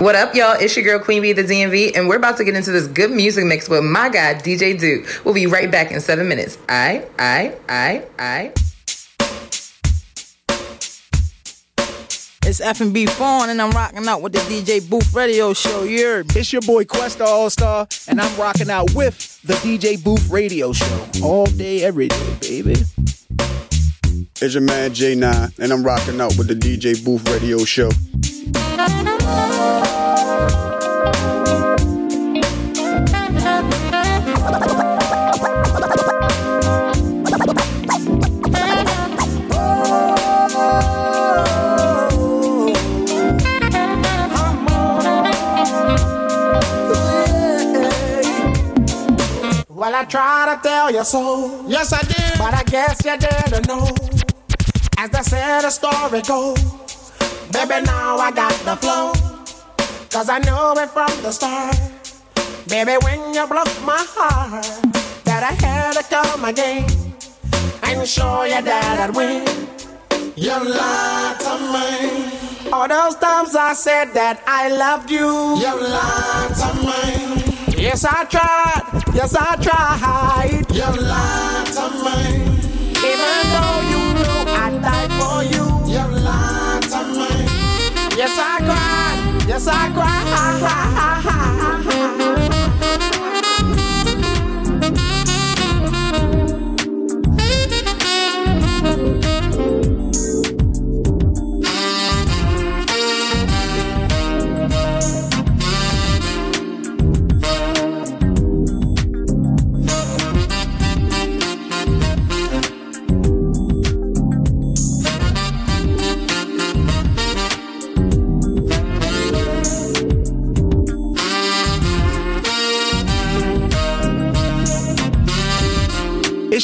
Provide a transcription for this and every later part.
What up, y'all? It's your girl Queen B, the DMV, and we're about to get into this good music mix with my guy DJ Duke. We'll be right back in seven minutes. I, I, I, I. It's F&B Fawn, and I'm rocking out with the DJ Booth Radio Show. Yeah. It's your boy Questa All Star, and I'm rocking out with the DJ Booth Radio Show all day, every day, baby. It's your man J9, and I'm rocking out with the DJ Booth Radio Show. Well, I try to tell you so. Yes, I did. But I guess you didn't know. As the story goes. Baby, now I got the flow. Cause I knew it from the start. Baby, when you broke my heart, that I had to come again and show you that I'd win. You lied to me. All those times I said that I loved you. You lied to me. Yes, I tried. Yes, I tried. You lied to me. Even though you for you. You lied to me. Yes, I cried. Yes, I cried.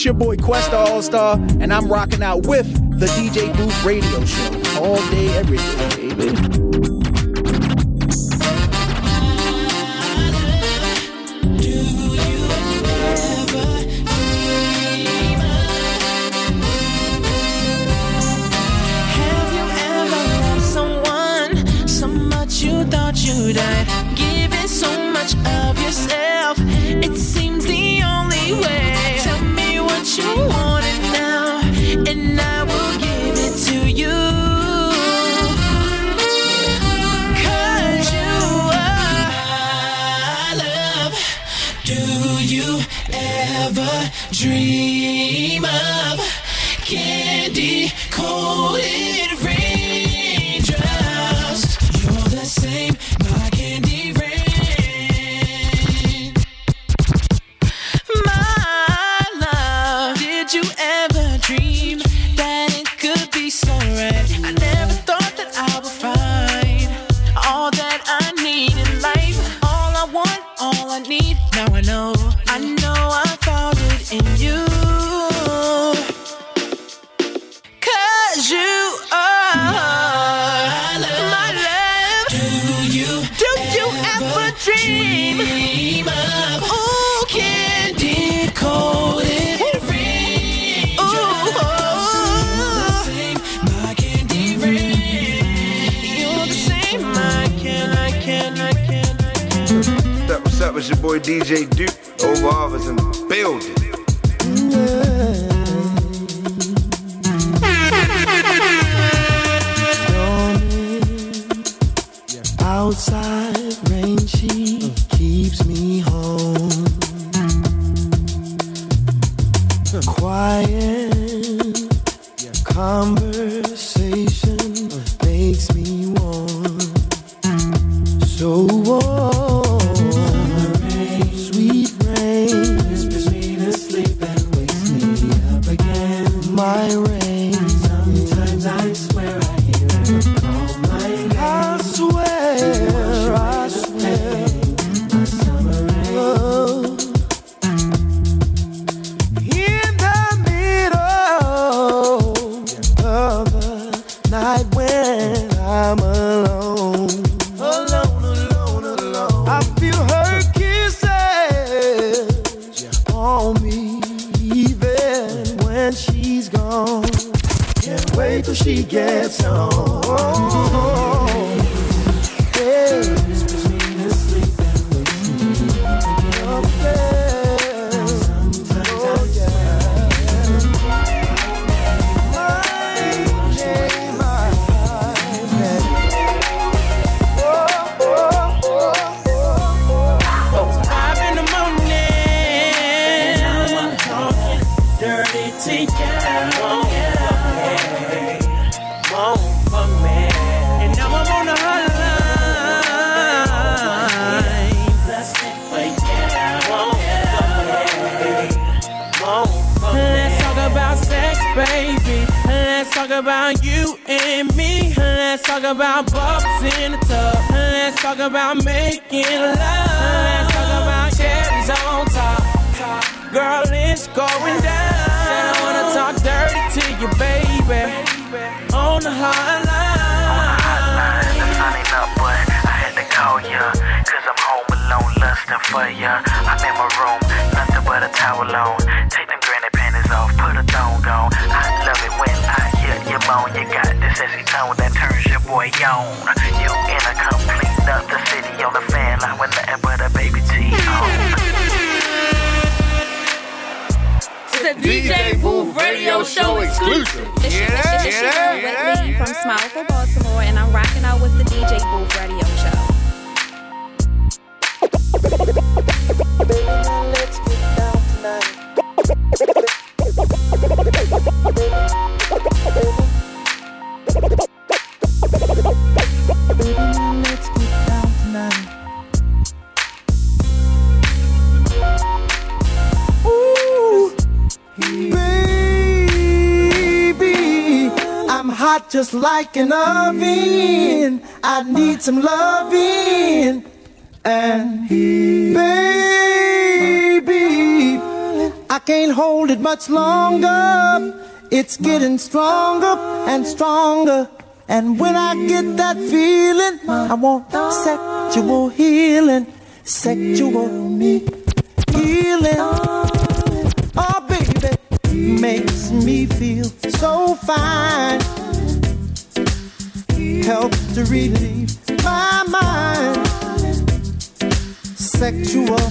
It's your boy Questa All Star, and I'm rocking out with the DJ Booth Radio Show all day, every day, baby. Up? It's your boy DJ Duke. Over offers in the building. Outside rain, she keeps me home. Quiet conversation about you and me. Let's talk about bubbles in the tub. Let's talk about making love. Let's talk about cherries on top. Girl, it's going down. Said I wanna talk dirty to you, baby. On the hotline. Signing up, but I had to call ya. Cause I'm home alone, lusting for ya. I'm in my room, nothing but a towel on. Take off, put a thong on. I love it when I hear you moan. You got this sexy tone that turns your boy on. You in a complete nother city on the fan line with nothing but a baby T on. It's a DJ Booth Radio Show exclusive. It's your, it's, it's your girl, Whitney from Smileville, Baltimore, and I'm rocking out with the DJ Booth Radio Show. Let's get down tonight. Baby, let's get down tonight. Just like an oven. I need some loving. And he baby, I can't hold it much longer. It's getting stronger and stronger. And when I get that feeling, I want sexual healing, sexual me healing. Oh, baby, makes me feel so fine. Helps to relieve my mind. Sexual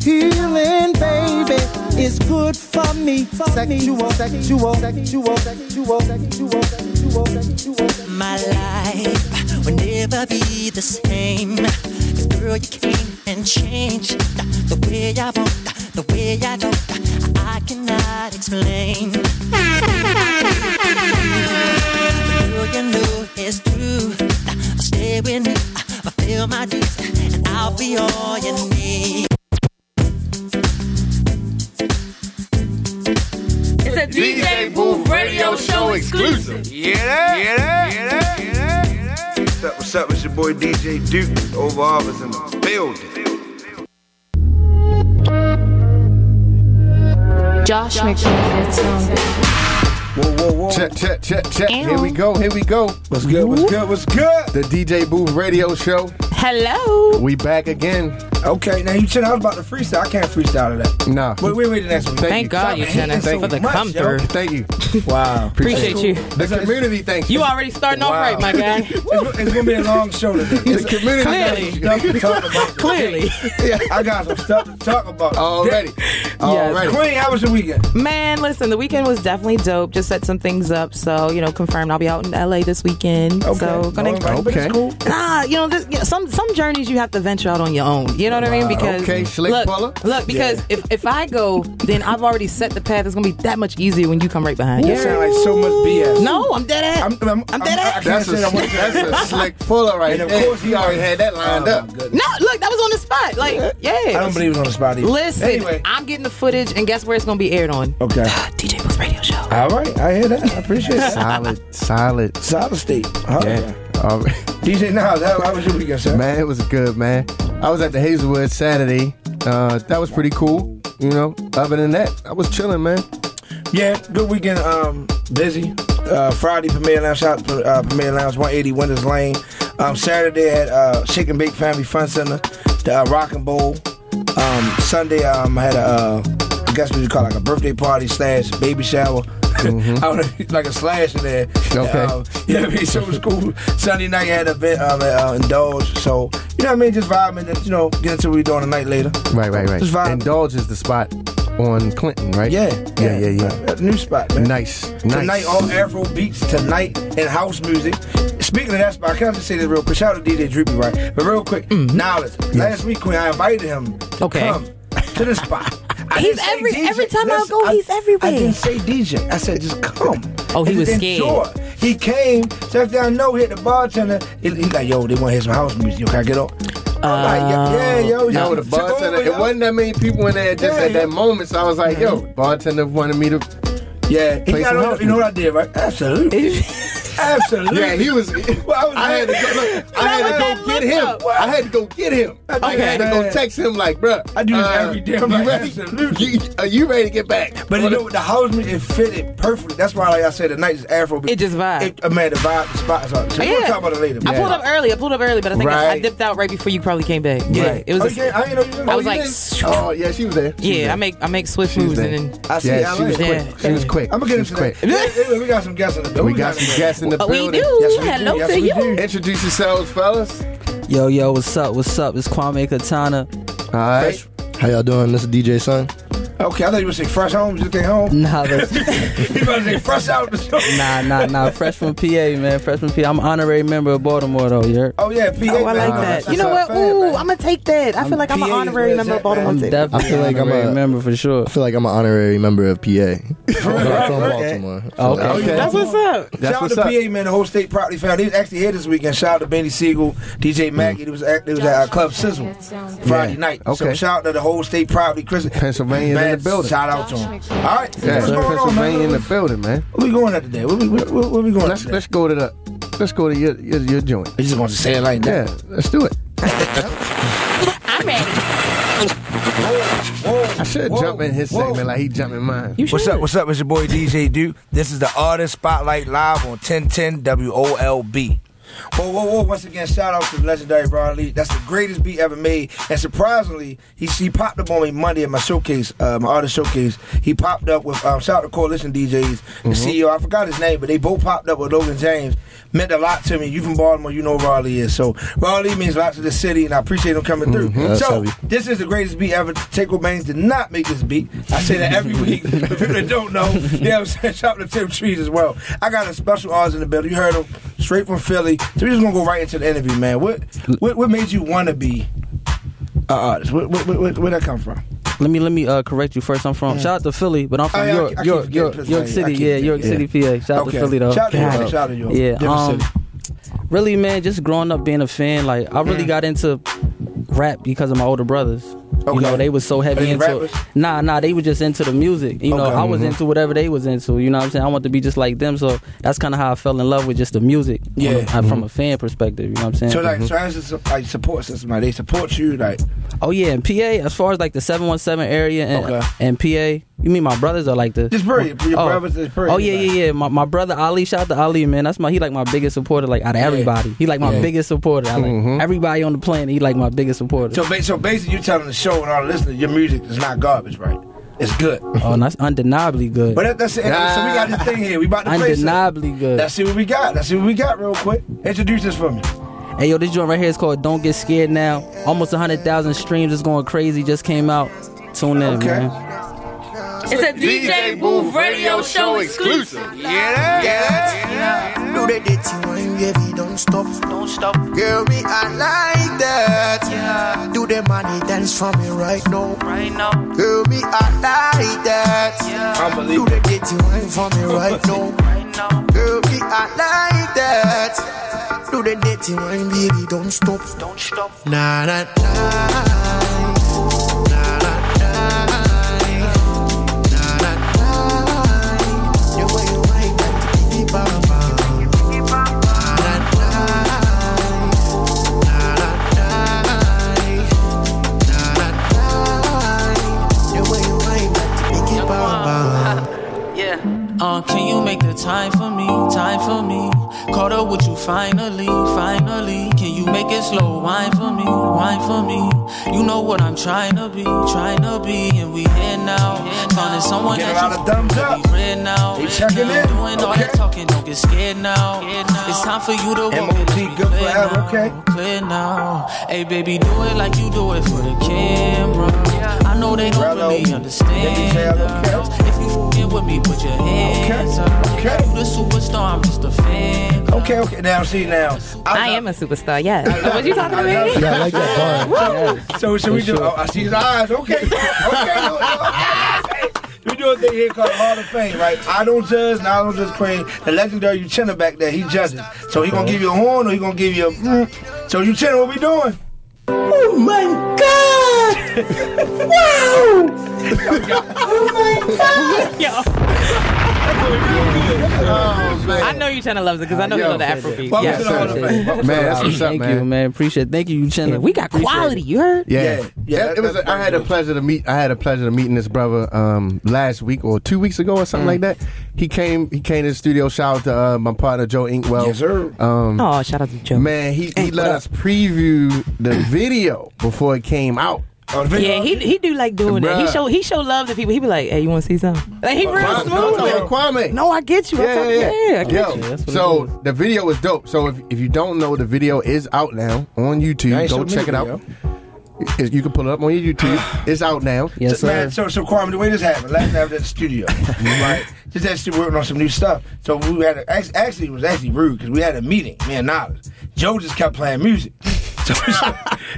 healing, baby, is good for me. Sexual, sexual, sexual, sexual, sexual, sexual, sexual. My life will never be the same. 'Cause girl, you came and changed the way I walk, the way I talk. I cannot explain. Girl, you know it's true. Stay with me, fulfill my dreams, and I'll be all you need. A DJ Booth Radio Show exclusive. Yeah, that? Yeah, that? Yeah, that? Yeah, that? Yeah, that? What's up? What's up? It's your boy DJ Duke. Over Office in the building. Josh McDaniel song. Whoa, whoa, whoa. Check, check, check, check. Here we go, here we go. What's good, what's good, what's good? The DJ Booth Radio Show. Hello. We back again. Okay, now you said I was about to freestyle. I can't freestyle to that. No. Wait, wait, wait, the next one. Thank God you didn't. Thank For the much, come through. Thank you. Wow. Appreciate you. The community thanks You You already starting off right, my guy. it's, it's gonna be a long show today. The community Clearly. Stuff to talk about. Clearly. I got some stuff to talk about. Already. Already. Queen, how was your weekend? Man, listen, the weekend was definitely dope. Just set some things up. So, you know, confirmed I'll be out in LA this weekend. Okay. So, gonna. All right, Okay. cool. Nah, you know, this, you know, some some journeys you have to venture out on your own. You know what I mean? Because Okay, slick look, puller. look, because if, if I go, then I've already set the path. It's gonna be that much easier when you come right behind. You You sound like so much BS. No, I'm dead ass. I'm, I'm, I'm dead I, I ass. That's a, say I want to that's a slick puller right And of course he already had that lined Oh, up. No, look, that was on the spot. Like, yeah. I don't believe it's on the spot either. Listen, Anyway. I'm getting the footage, and guess where it's gonna be aired on? Okay. Ah, DJ Booth Radio Show. All right. I hear that. I appreciate that. Solid, solid. Solid state. Huh? Yeah. All right. DJ Niles, how, how was your weekend, sir? Man, it was good, man. I was at the Hazelwood Saturday. Uh, that was pretty cool. You know, other than that, I was chilling, man. Yeah, good weekend. Um, busy. Uh, Friday, Premier Lounge, shout uh, Premier Lounge, 180 Winters Lane. Um, Saturday at uh, and Bake Family Fun Center, the uh, Rock and Bowl. Um, Sunday, um, I had a, uh, I guess what you call it, like a birthday party slash baby shower. I don't know, like a slash in there. Okay. Um, yeah, I mean, so it was cool. Sunday night, I had an event um, at uh, Indulge. So, you know what I mean? Just vibing and, you know, get into what we're doing tonight later. Right, right, right. Just vibe. Indulge is the spot on Clinton, right? Yeah, yeah, yeah, yeah. Uh, new spot, man. Nice, nice. Tonight, all Afro beats tonight and house music. Speaking of that spot, I can I just say this real quick? Shout out to DJ Droopy, right? But real quick, knowledge. Last week, Queen, I invited him to Mm-hmm. Okay. come to the spot. I He's every- DJ. every time I Listen, go, he's everywhere. I didn't say DJ. I said just come. Oh, he And was just scared. enjoy. He came, sat down, no, hit the bartender. He, he like, yo, they want to hear some house music. Yo, can I get on? I'm like, yeah, uh, yeah, yo, No, yo, the bartender. over, It yo. wasn't that many people in there just Yeah, at that moment. So I was like, yo, bartender wanted me to Yeah, he Play got some on, house you know what I did, right? Absolutely. Absolutely. Yeah, he was. Well, I had to go. Look, I had to go get him. I had to go get him. I had to go text him like, bruh. I do this uh, every damn You night. ready? Absolutely. You, are you ready to get back? But you know what? The house music it fitted perfectly. That's why, like I said, the night is Afro. It just vibe. It, uh, man, the vibe, the spot is up. So Oh, we'll yeah. talk about it later. I pulled up early. I pulled up early, but I think I, I dipped out right before you probably came back. Yeah. Yeah, it was. Oh, a- yeah, I didn't know you was I was like. Oh yeah, she was there. Yeah. I make I make swift moves and then. I see. She was quick. She was quick. I'm gonna get She into was that. Yeah, yeah, we got some guests in the building. We got some guests in the uh, We building. do. Yes, we do. Hello Yes, to we you. do. Introduce yourselves, fellas. Yo, yo, what's up? What's up? It's Kwame Katana. All right. How y'all doing? This is DJ Sun. Okay, I thought you would say fresh home. Just came home. Nah, that's, you about to say fresh out the show. nah, nah, nah. Fresh from PA, man. Fresh from PA. I'm an honorary member of Baltimore, though. You? Oh yeah, PA. Oh, I like man. that. You know what? up, Ooh, man. I'm gonna take that. I feel like I'm an honorary member that, of Baltimore I'm definitely I feel like I'm a- member for sure. I feel like I'm an honorary member of PA. From Baltimore. Oh, okay. Okay. That's what's up. That's Shout out to up. PA man, the whole state property family. He was actually here this weekend. Shout out to Benny Siegel, DJ mm. Maggie. It was at, it was at our Club Sizzle Friday Yeah. night. So Okay. shout out to the whole state property. Chris Pennsylvania's in the building. Shout out to him. All right, Yeah, what's going on, Pennsylvania in the building, man. Where we going at today? Where we, where, where, where we going? Let's at today? let's go to the let's go to your your, your joint. You just want to say it like that. Yeah, let's do it. I'm ready. I should Whoa, jump in his whoa. segment like he jumped in mine. You What's up? What's up? It's your boy DJ Duke. This is the Artist Spotlight Live on 1010 WOLB. Whoa, whoa, whoa. Once again, shout out to the legendary Brian Lee. That's the greatest beat ever made. And surprisingly, he, he popped up on me Monday at my showcase, uh, my artist showcase. He popped up with, um, shout out to Coalition DJs, the CEO. I forgot his name, but they both popped up with Logan James. Meant a lot to me. You from Baltimore, you know who Rod Lee is. So Rod Lee means a lot to the city, and I appreciate him coming through. That's So heavy. this is the greatest beat ever. Takeo Bangs did not make this beat. I say that every week. For people that don't know, yeah, I'm saying shout out to Tim Trees as well. I got a special artist in the building. You heard him straight from Philly. So we're just gonna go right into the interview, man. What what, what made you want to be an artist? Where, where, where, where that come from? Let me let me uh, correct you first. I'm from shout out to Philly, but I'm from Oh, yeah, York, I keep York, forgetting York, York City. Yeah, York City. PA. Shout out Okay. to Philly though. Shout out to York. Shout out to York. Yeah, Different um, city. really, man, just growing up being a fan, like I really got into rap because of my older brothers. You know, they was so heavy into rappers? Nah, nah, they were just into the music. You know, Okay. I was Mhm. into whatever they was into. You know what I'm saying? I want to be just like them. So that's kind of how I fell in love with just the music. Yeah. a- from a fan perspective. You know what I'm saying? So like, so as a like support system, like they support you, like Oh yeah, and PA as far as like the seven one seven area and, Okay. and PA. You mean my brothers are like the Just pray. Your oh. brothers is. Oh yeah, yeah, yeah. My, my brother Ali, shout out to Ali, man. That's my he like my biggest supporter, like out of Yeah. everybody. He like my Yeah. biggest supporter. I like Mhm. everybody on the planet. He like my biggest supporter. So, so basically, you telling the show and all the listeners, your music is not garbage, right? It's good. oh, and that's undeniably good. But that, that's it. So we got this thing here. We about to play undeniably good. Let's see what we got. Let's see what we got real quick. Introduce this for me. Hey yo, this joint right here is called "Don't Get Scared Now." Almost hundred thousand streams. It's going crazy. Just came out. Tune in, Okay. man. It's a DJ Booth radio show exclusive. Yeah, yeah. Do the dirty wine, baby, don't stop. Don't stop. Girl, me, I like that. Yeah. Do the money dance for me right now. Right now. Girl, me, I like that. Yeah. Do the dirty wine for me right now. Right now. Girl, me, I like that. Do the dirty wine, baby, don't stop. Don't stop. Nah, nah, nah. Nah, Uh, can you make the time for me? Time for me. Caught up with you finally, finally. Make it slow? Wine for me, wine for me. You know what I'm trying to be, trying to be, and we here now. Finding someone Get that you thumbs up. be real now. They checking Now in. Doing all that talking, don't get scared now. It's time for you to walk it. Be good clear forever, now, okay. Clear now. Hey baby, do it like you do it for the camera. I know they don't Rello. really understand. Okay. us. If you fucking with me, put your hands up. Okay. You the superstar, I'm just a fan. Okay, okay. Now, see now. I am a superstar. Yes. what you talking to me? Yeah, I like that bar. So should we do? Oh, I see his eyes. Okay, okay. no, no, okay. We do a thing here called Hall of Fame, right? I don't judge, and I don't just Queen. The legendary Uchenna back there, he judges. So he gonna give you a horn, or he gonna give you a. Mm. So Uchenna, what we doing? Oh my god! wow! oh my god! I know you're trying to love it because I know you Yo. love the Afrobeat. Welcome Yes. to the Hall of Fame. Welcome to Man, that's Hall of what's up, Fame. Thank you, man. Appreciate. It. Thank you, Uchenna. Yeah, we got quality. You heard? Yeah, Yeah. yeah. That- it was. that's I had a pleasure to meet. I had a pleasure to meeting this brother um, last week or two weeks ago or something Mm. like that. He came. He came to the studio. Shout out to uh, my partner Joe Inkwell. Yes, sir. Um, Oh, shout out to Joe. Man, he, he let us preview the video before it came out. Oh, the Yeah, he he do like doing that. He show he show love to people. He be like, "Hey, you want to see something?" Like he real Kwame- smooth. no, with. Kwame. No, I get you. I Yeah, talk- yeah, yeah. yeah, I get you. Yo, so the video is dope. So if, if you don't know, the video is out now on YouTube. Go check the it out. You can pull it up on your YouTube. It's out now. Yes, Man, so so Kwame, the way this happened, last night I was at the studio, right? Just actually working on some new stuff. So we had a, actually it was actually rude because we had a meeting, me and Niles. Joe just kept playing music. So, so,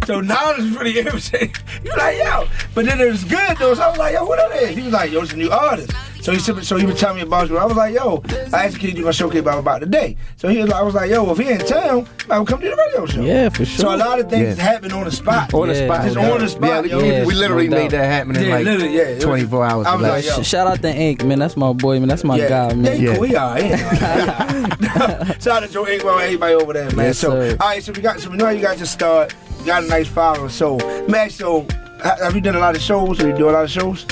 so was really irritated. He was like, yo, but then it was good though. So I was like, yo, what that is? He was like, yo, it's a new artist. So he said- so he was telling me about you. I was like, yo, I asked can you do my showcase about about today. So he was like, I was like, yo, if he in town, I will come to the radio show. Yeah, for sure. So a lot of things Yeah. happen on the spot. On the Yeah, spot. Just no on the spot. Yeah, we, yo. we- we literally no made that happen in Yeah, like literally, yeah. 24 hours. I was like, yo. Shout out to Ink, man. That's my boy, man. That's my yeah. guy, man. Yeah, Yeah. We are. Shout out to Joe Inkwell and everybody over there, man. Yes, so, sir. all right, so we got, so we know you guys just start. You got a nice following. So, man, so have you done a lot of shows? Or you do a lot of shows?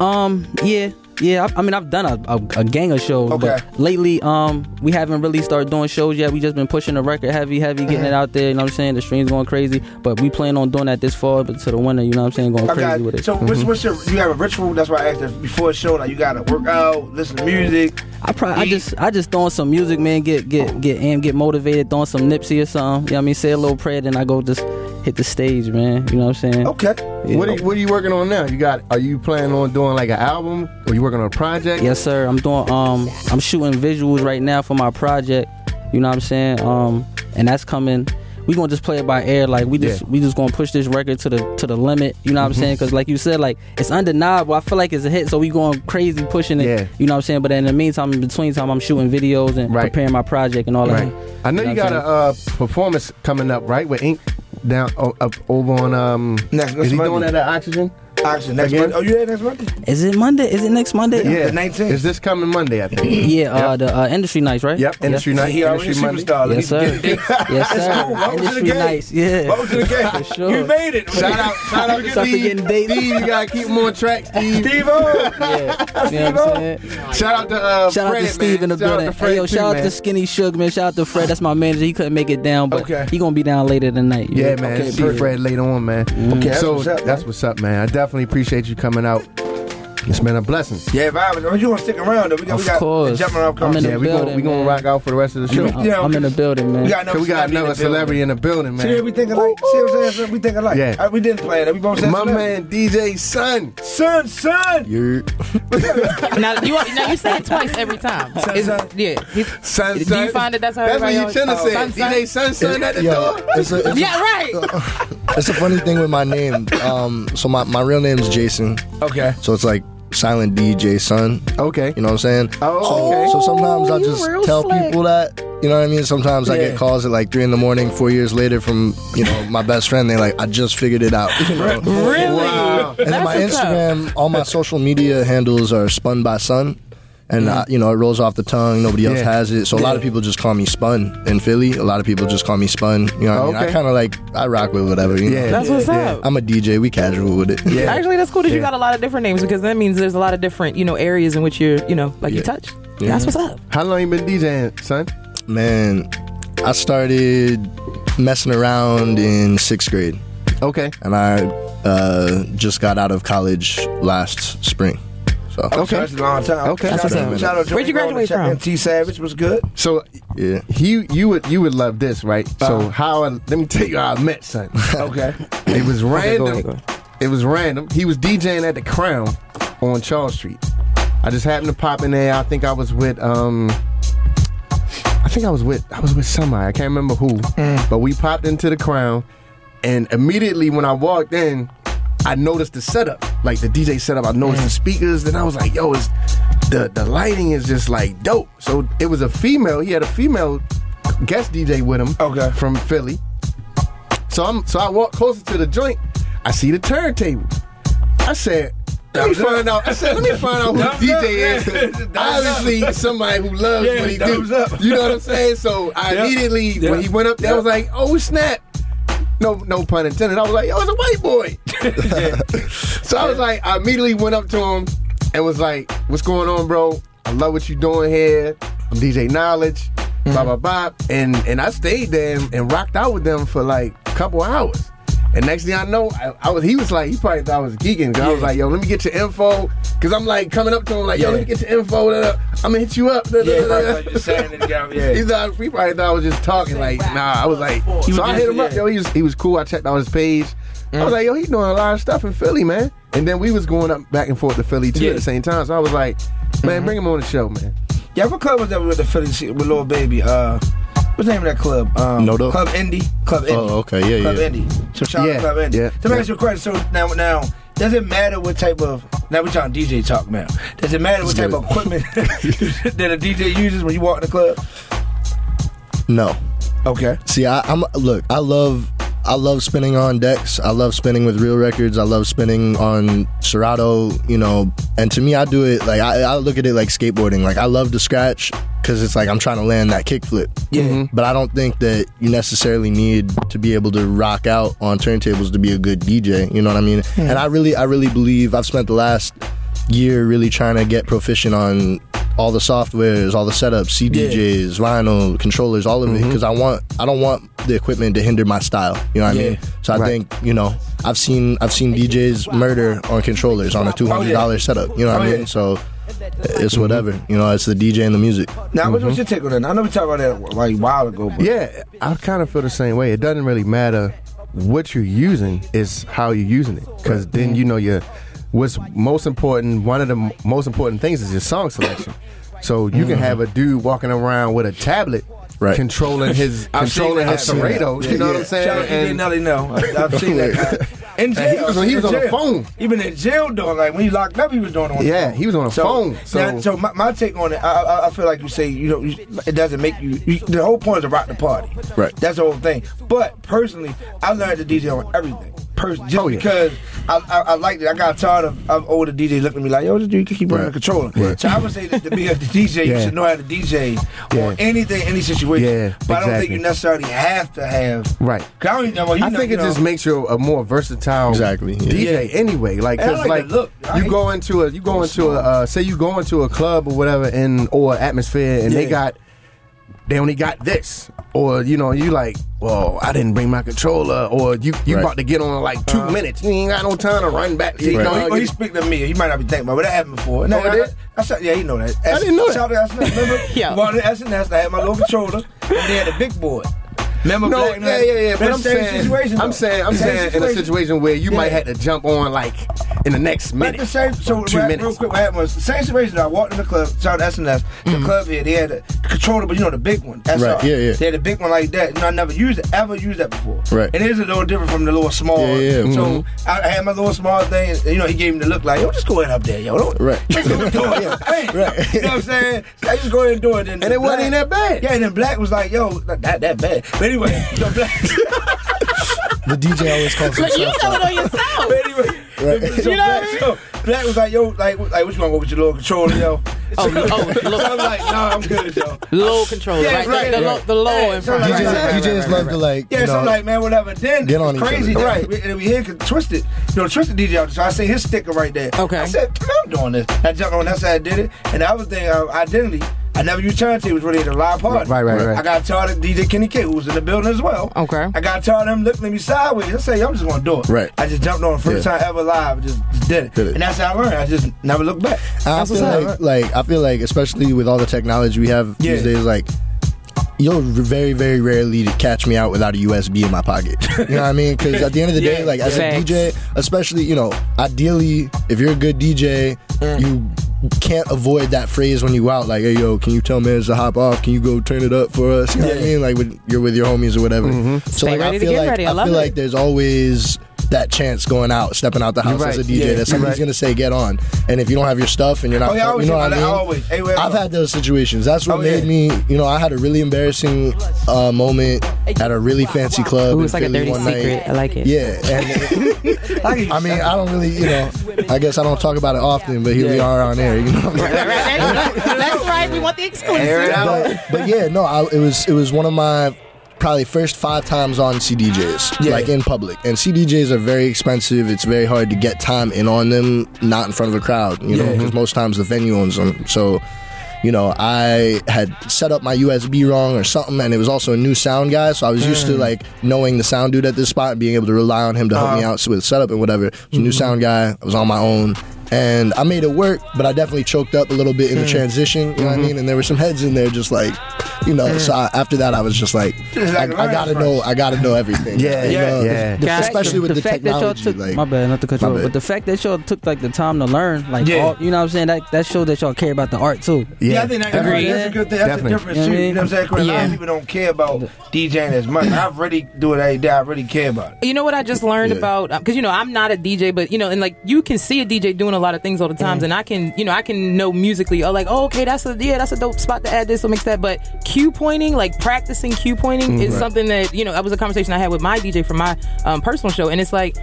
Um, yeah, yeah. I, I mean, I've done a, a, a gang of shows, Okay. but lately, um, we haven't really started doing shows yet. We just been pushing the record heavy, heavy, getting it out there. You know what I'm saying? The streams going crazy, but we plan on doing that this fall, but to the winter. You know what I'm saying? Going crazy with it. So, what's, what's your? You have a ritual? That's why I asked if before a show. Like, you got to work out, listen to music. I probably, I just, I just throwing some music, man. Get, get, get, and get motivated. Throwing some Nipsey or something. You know what I mean? Say a little prayer, then I go just hit the stage, man. You know what I'm saying? Okay. Yeah. What are, you, what are you working on now? You got? Are you planning on doing like an album? Or you working on a project? Yes, sir. I'm doing um I'm shooting visuals right now for my project. You know what I'm saying? Um and that's coming we gonna just play it by air like we just Yeah. we just gonna push this record to the to the limit you know what i'm Mhm. saying because like you said like it's undeniable i feel like it's a hit so we going crazy pushing it Yeah. you know what i'm saying but in the meantime in between time i'm shooting videos and Right. preparing my project and all Right. that I know you, what got a uh, performance coming up, right? With Ink down o- up over on um. Next is he doing that at Oxygen? Actually, next Again? Monday. Oh, you there next Monday? is it monday is it next monday Yeah, the 19th. Is this coming Monday? I think. yeah uh the uh, industry nights right Yep, industry night. He already Industry Monday. superstar. Yes sir get it. yes That's sir cool. Welcome to the industry game. nights yeah Welcome to the game. For sure. You made it. Shout out, shout out to Steve. forgetting dates. Steve, you gotta keep him on track, Steve. Steve O. yeah you know what i'm saying Shout out to uh, Shout Fred, out to Steve man. in the Shout out building. to Fred Hey, yo, shout out man. to Skinny Suge, man. Shout out to Fred. That's my manager. He couldn't make it down, but Okay. he gonna be down later tonight. Yeah, man. Okay, See. Fred later on, man. Okay, that's so that's what's up, man. I definitely appreciate you coming out. It's been a blessing. Yeah, if I was, oh, you want to stick around though? We got, Of we got course. jumping around I'm in the Yeah, we gonna we gonna rock out for the rest of the show. You- Yeah, I'm in the building, man. We got another we got celebrity in another the building. celebrity in the building, See, man. we think alike. See what I'm saying? We think alike. Yeah. Uh, we didn't plan that. We both said My celebrity. man DJ Sun. son, son. You're now you now you say it twice every time. Son, Is- son. Yeah. He's, Son, Do you find that that's how That's what you always- should have oh, said. son, son? DJ Sun, son at the door. it's a, it's, yeah, right. a, it's a funny thing with my name. Um, so my, my real name's Jason. Okay. So it's like silent DJ Sun. Okay. You know what I'm saying? Oh, so, okay. so sometimes I you just tell slick. people that. You know what I mean? Sometimes I get calls at like three in the morning, four years later from you know my best friend. They're like, I just figured it out. You know? Really? Wow. And then my what's up. Instagram, all my social media handles are spun by Sun. And uh, you know it rolls off the tongue. Nobody else Yeah. has it, so a lot of people just call me Spun in Philly. A lot of people just call me Spun. You know, what I mean, I kind of like I rock with whatever. You know? Yeah. That's what's Yeah. up. I'm a DJ. We casual with it. Yeah. Actually, that's cool that you got a lot of different names because that means there's a lot of different, you know, areas in which you're, you know, like you touch. Yeah. That's what's up. How long you been DJing, son? Man, I started messing around in sixth grade, Okay. and I uh, just got out of college last spring. So Okay. Okay. That's a long time. Okay. Shout That's out, what's shout out to Where'd you graduate check in. from? T Savage was good. So yeah, he, you would, you would love this, right? So Uh-huh. how? I, let me tell you how I met, son. Okay. It was Okay, go random. ahead, go ahead. It was random. He was DJing at the Crown on Charles Street. I just happened to pop in there. I think I was with um I think I was with I was with somebody. I can't remember who. But we popped into the Crown and immediately when I walked in, I noticed the setup. Like the DJ setup, I noticed the speakers, and I was like, yo, it's the the lighting is just like dope. So it was a female, he had a female guest DJ with him Okay. from Philly. So I'm so I walk closer to the joint. I see the turntable. I said, let me find out. I said, let me find out who Thumbs DJ up, is. yeah. Obviously, somebody who loves Yeah, what he do. up. You know what I'm saying? So I Yep. immediately, Yep. when he went up there, I was like, oh snap. No, no pun intended. I was like, yo, it's a white boy. so I was like, I immediately went up to him and was like, what's going on, bro? I love what you're doing here. I'm DJ Knowledge. Blah mm-hmm. blah blah. And and I stayed there and, and rocked out with them for like a couple hours. And next thing I know, I, I was he was like, he probably thought I was geeking. Cause I was like, yo, let me get your info. Cause I'm like coming up to him like, yo, let me get your info. da, da. I'm gonna hit you up. da, da, Yeah, da, da. right, like you're saying it, yeah, yeah. He thought he probably thought I was just talking. Like, nah, I was like, He so was I hit just- him up. Yo, he was he was cool. I checked out his page. I Mm. was like, yo, he's doing a lot of stuff in Philly, man. And then we was going up back and forth to Philly too Yeah. at the same time. So I was like, man, bring him on the show, man. Yeah, what club was that with the Philly shit with Lil Baby? Uh, what's the name of that club? Um, No Dope? Club Indie. Club Indie. Oh, okay, yeah, Club yeah. Indie. So shout Yeah, out to Club Indie. yeah, make yeah. ask you a question, so now, now, does it matter what type of now we're talking DJ talk now? Does it matter what type of equipment that a DJ uses when you walk in the club? No. Okay. See, I, I'm look. I love. I love spinning on decks. I love spinning with real records. I love spinning on Serato. You know, and to me, I do it like I, I look at it like skateboarding. Like I love to scratch because it's like I'm trying to land that kickflip. Yeah. But I don't think that you necessarily need to be able to rock out on turntables to be a good DJ. You know what I mean? Hmm. And I really, I really believe I've spent the last year really trying to get proficient on all the softwares, all the setups, CDJs, vinyl controllers, all of it mm-hmm. because I want I don't want the equipment to hinder my style. You know what I mean? So I Right. think you know I've seen I've seen DJs murder on controllers on a two hundred dollar oh, setup. You know what Oh, I yeah. mean? So it's whatever. You know, it's the DJ and the music. Now, what's what's your take on that? I know we talked about that like a while ago, but Yeah, I kind of feel the same way. It doesn't really matter what you're using; is how you're using it. Because then you know your what's most important. One of the m- most important things is your song selection. So you can mm. have a dude walking around with a tablet. Right. Controlling his controlling his happen. Serato, Yeah, you know what. I'm saying? Shout out to DJ Nelly, no. I- I've seen that guy. In And jail. he was on- he was on the phone. Even in jail, though. Like when he locked up, he was doing it on the Yeah, phone. he was on the so, phone, now- so- so my, my take on it, I, I, I feel like you say you know you, it doesn't make you, you. The whole point is to rock the party. Right. That's the whole thing. But personally, I learned to DJ on everything. Pers- just Oh, yeah. because I, I, I liked it. I got tired of, of older DJs looking at me like, yo, this dude can keep running Right. the controller. Right. So I would say that to be a DJ, you should know how to DJ Yeah. on anything, any situation. Yeah, but I don't think you necessarily have to have. Right. I, don't even, well, you I know, think it just makes you a more versatile Exactly, yeah. DJ anyway. Like, cause like like, look. You hate- go into a you go into a uh, say you go into a club or whatever in or atmosphere and they got they only got this or you know you like well I didn't bring my controller or you you Right. about to get on in like 2 minutes you ain't got no time to run back. See, You no, know, he, well, he you- speaking to me. He might not be thinking about, it, but that happened before. No, Oh, it I, did? I, said, yeah, he know that. I didn't know that. Shout out to SNS, remember? Yeah. Well, the SNS, I had my little controller, and they had the big board. Remember no, Black and yeah, yeah, yeah. But I'm saying, situation. I'm saying, I'm Same saying, in a situation where you Yeah. might have to jump on like in the next But minute, the same, so two right, minutes. real quick, what happened was the same situation. I walked in the club, shout out SNS, the Mm-hmm. club here, they had a controller, but you know the big one. That's Right, yeah, yeah. They had a big one like that. You know, I never used it, ever used that before. Right. And it is a little different from the little small. Yeah, yeah, yeah. So Mm-hmm. I, had my little small thing, and you know, he gave me the look like, yo, just go ahead up there, yo. Don't, Right. Just go and do it. Hey, Right. You know what I'm saying? I just go ahead and do it. And, And it wasn't even that bad. Yeah, and then Black was like, yo, not that, that bad. But anyway, the Black. The DJ always calls But you himself know it on yourself. But anyway, Right. so You know Black, what I mean? so Black was like, yo, like, like, what you want to go your little controller, yo? Oh, so, oh, so. I'm like, nah, I'm good, yo. Low controller, Yeah, right? The- right, the, low, right. the low Yeah, in so front. like- right, DJs, right, right, DJs right, love right. to like, Yeah, you so I'm like, man, whatever. Then Get on it's each crazy, other. right? And then we hear Twisted, you know, Twisted DJ out. So I see his sticker right there. Okay. I said, I'm doing this. I jumped on. That's how I did it. And the other thing, uh, identity. I never used turntables it was really at a live party. Right, right, right. I got tired of DJ Kenny K, who was in the building as well. Okay. I got tired of him looking at me sideways. I said, I'm just gonna do it. Right. I just jumped on the first Yeah. time ever live. Just, just did it. Did it. And that's how I learned. I just never looked back. I That's feel like, like I feel like especially with all the technology we have Yeah. these days, like you'll very very rarely catch me out without a USB in my pocket. you know what I mean? Because at the end of the day, Yeah. like as Facts. a DJ, especially you know, ideally if you're a good DJ, mm. you can't avoid that phrase when you go out like, "Hey yo, can you tell man to hop off? Can you go turn it up for us?" You know what I mean? Like with, you're with your homies or whatever. Mm-hmm. So Stay like I feel like. I I feel it. like there's always that chance going out, stepping out the house You're as a. DJ Yeah, that somebody's right. gonna say get on, and if you don't have your stuff and you're not, Oh, yeah, you know what I mean. Always. Hey, wait, I've had those situations. That's what Oh, made yeah. me, you know, I had a really embarrassing uh, moment at a really fancy club. Ooh, in it's like a dirty secret. night. I like it. Yeah, and I mean, I don't really, you know, I guess I don't talk about it often, but here we are on air. You know, That's right. We want the exclusive. but, but yeah, no, I, it was it was one of my probably first five times on CDJs, like in public. And CDJs are very expensive. It's very hard to get time in on them, not in front of a crowd. You know, Yeah. because most times the venue owns them. So. You know, I had set up my USB wrong or something, and it was also a new sound guy, so I was used to Mm. like knowing the sound dude at this spot and being able to rely on him to help me Uh-huh. out with setup and whatever. It was a new Mhm. sound guy. I was on my own, and I made it work, but I definitely choked up a little bit in the Mm. transition. You know what I Mhm. mean? And there were some heads in there, just like, you know. So I, after that, I was just like, I, I gotta know, I gotta know everything. Yeah, You yeah, know, yeah. the- fact- especially with the, fact that y'all technology. took, like, my bad, not to cut you my off, bad. but the fact that y'all took like the time to learn, like, Yeah. all, you know what I'm saying, that that showed that y'all care about the art too. Yeah, I think that, that's, Agreed. that's a good thing. That's Definitely. a difference You too. You know what I'm saying? 'Cause A lot Yeah. of people don't care about DJing as much. I really do it every day. I really care about it. You know what I just learned Yeah. about because you know I'm not a DJ, but you know, and like you can see a DJ doing a lot of things all the times, and I can you know I can know musically, oh like oh okay that's a yeah that's a dope spot to add this or mix that, but cue pointing like practicing cue pointing Mm, is right. something that you know that was a conversation I had with my DJ for my um, personal show, and it's like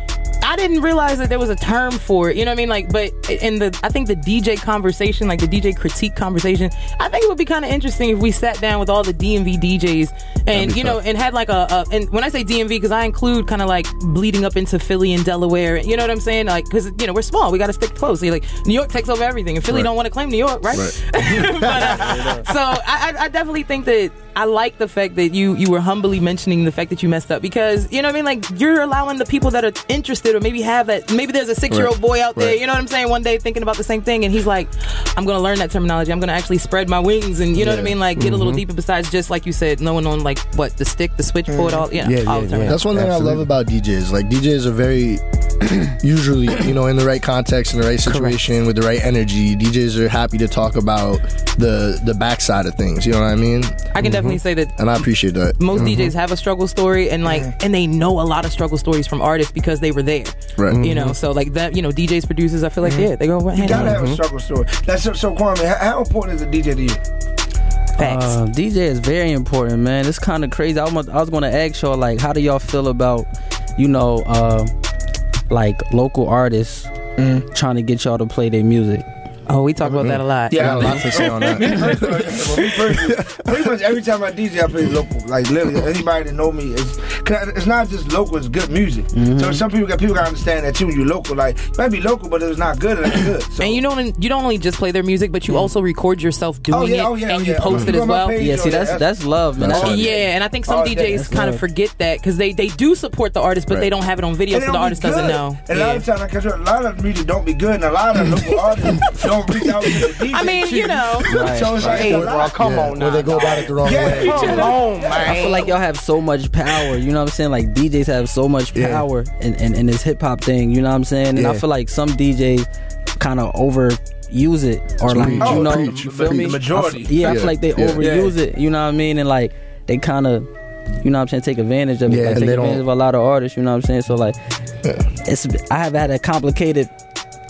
I didn't realize that there was a term for it. You know what I mean? Like, but in the I think the DJ conversation, like the DJ critique conversation, I think it would be kind of interesting if we sat down with all the DMV DJs and you know tough. and had like a, a and when I say DMV because I include kind of like bleeding up into Philly and Delaware. You know what I'm saying? Like because you know we're small, we got to stick close. like New York takes over everything, and Philly Right. don't want to claim New York, right? But, uh, so I I definitely think that I like the fact that you you were humbly mentioning the fact that you messed up because you know what I mean. Like you're allowing the people that are interested or maybe have that. Maybe there's a six year old Right. boy out there. Right. You know what I'm saying? One day thinking about the same thing, and he's like, I'm gonna learn that terminology. I'm gonna actually spread my wings, and you know what I mean? Like get a little Mhm. deeper. Besides just like you said, knowing on like what the stick, the switchboard, all yeah, all the terminology. That's one thing I love about DJs. Like DJs are very usually, you know, in the right context, in the right situation, with the right energy. DJs are happy to talk about the the backside of things. You know what I mean? I can definitely say that and I appreciate that. most Mhm. DJs have a struggle story and like and they know a lot of struggle stories from artists because they were there. Right. You know, so like that, you know, DJs, producers, I feel like yeah, they go hand You in gotta hand. have a struggle story. That's so, so Kwame. How, how important is a DJ to you? Facts. Uh, DJ is very important, man. It's kind of crazy. I was, I was going to ask y'all, like, how do y'all feel about, you know, uh, like local artists trying to get y'all to play their music? Oh, we talk about that a mm. lot. Yeah, got a lot to say on that. Well, me personally, pretty much every time I DJ, I play local. Like literally, anybody that know me, it's, 'cause it's not just local; it's good music. Mm-hmm. So some people got people gotta understand that too. You local, like you might be local, but if it's not good, it ain't good. So, and you don't you don't only just play their music, but you mm. also record yourself oh, doing Oh, yeah, it oh, yeah, and oh, you yeah. post Oh, it as well. page, Yeah, see, oh, that's that's love, man. Oh, that's That's. Yeah, and I think some Oh, DJs kind of forget that because they they do support the artist, but they don't have it on video, And so the don't artist doesn't know. And a lot of times, like, 'cause a lot of music don't be good, and a lot of local artists don't reach out to the DJ. I mean, you know. Right, So it's right. it's a lot. come Yeah, on Or they go about it the wrong Yeah, way. Come on, man. I feel like y'all have so much power. You know what I'm saying? Like DJs have so much Yeah. power in, in, in this hip hop thing. You know what I'm saying? And I feel like some DJs kind of overuse it or like you Oh, know, preach. you feel The me? majority. I f- yeah, I feel like they Yeah. overuse it. You know what I mean? And like they kind of. You know what I'm saying? Take advantage of it. Yeah, like, and take they advantage don't- of a lot of artists. You know what I'm saying? So like, it's I have had a complicated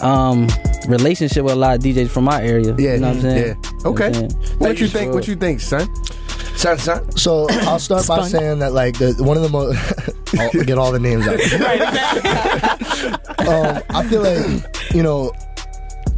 um relationship with a lot of DJs from my area. Yeah, you know what I'm saying? yeah. Okay. You know what I'm? What you think? What you think, son? son, son. So I'll start by saying that like the one of the most I'll get all the names out. um, I feel like you know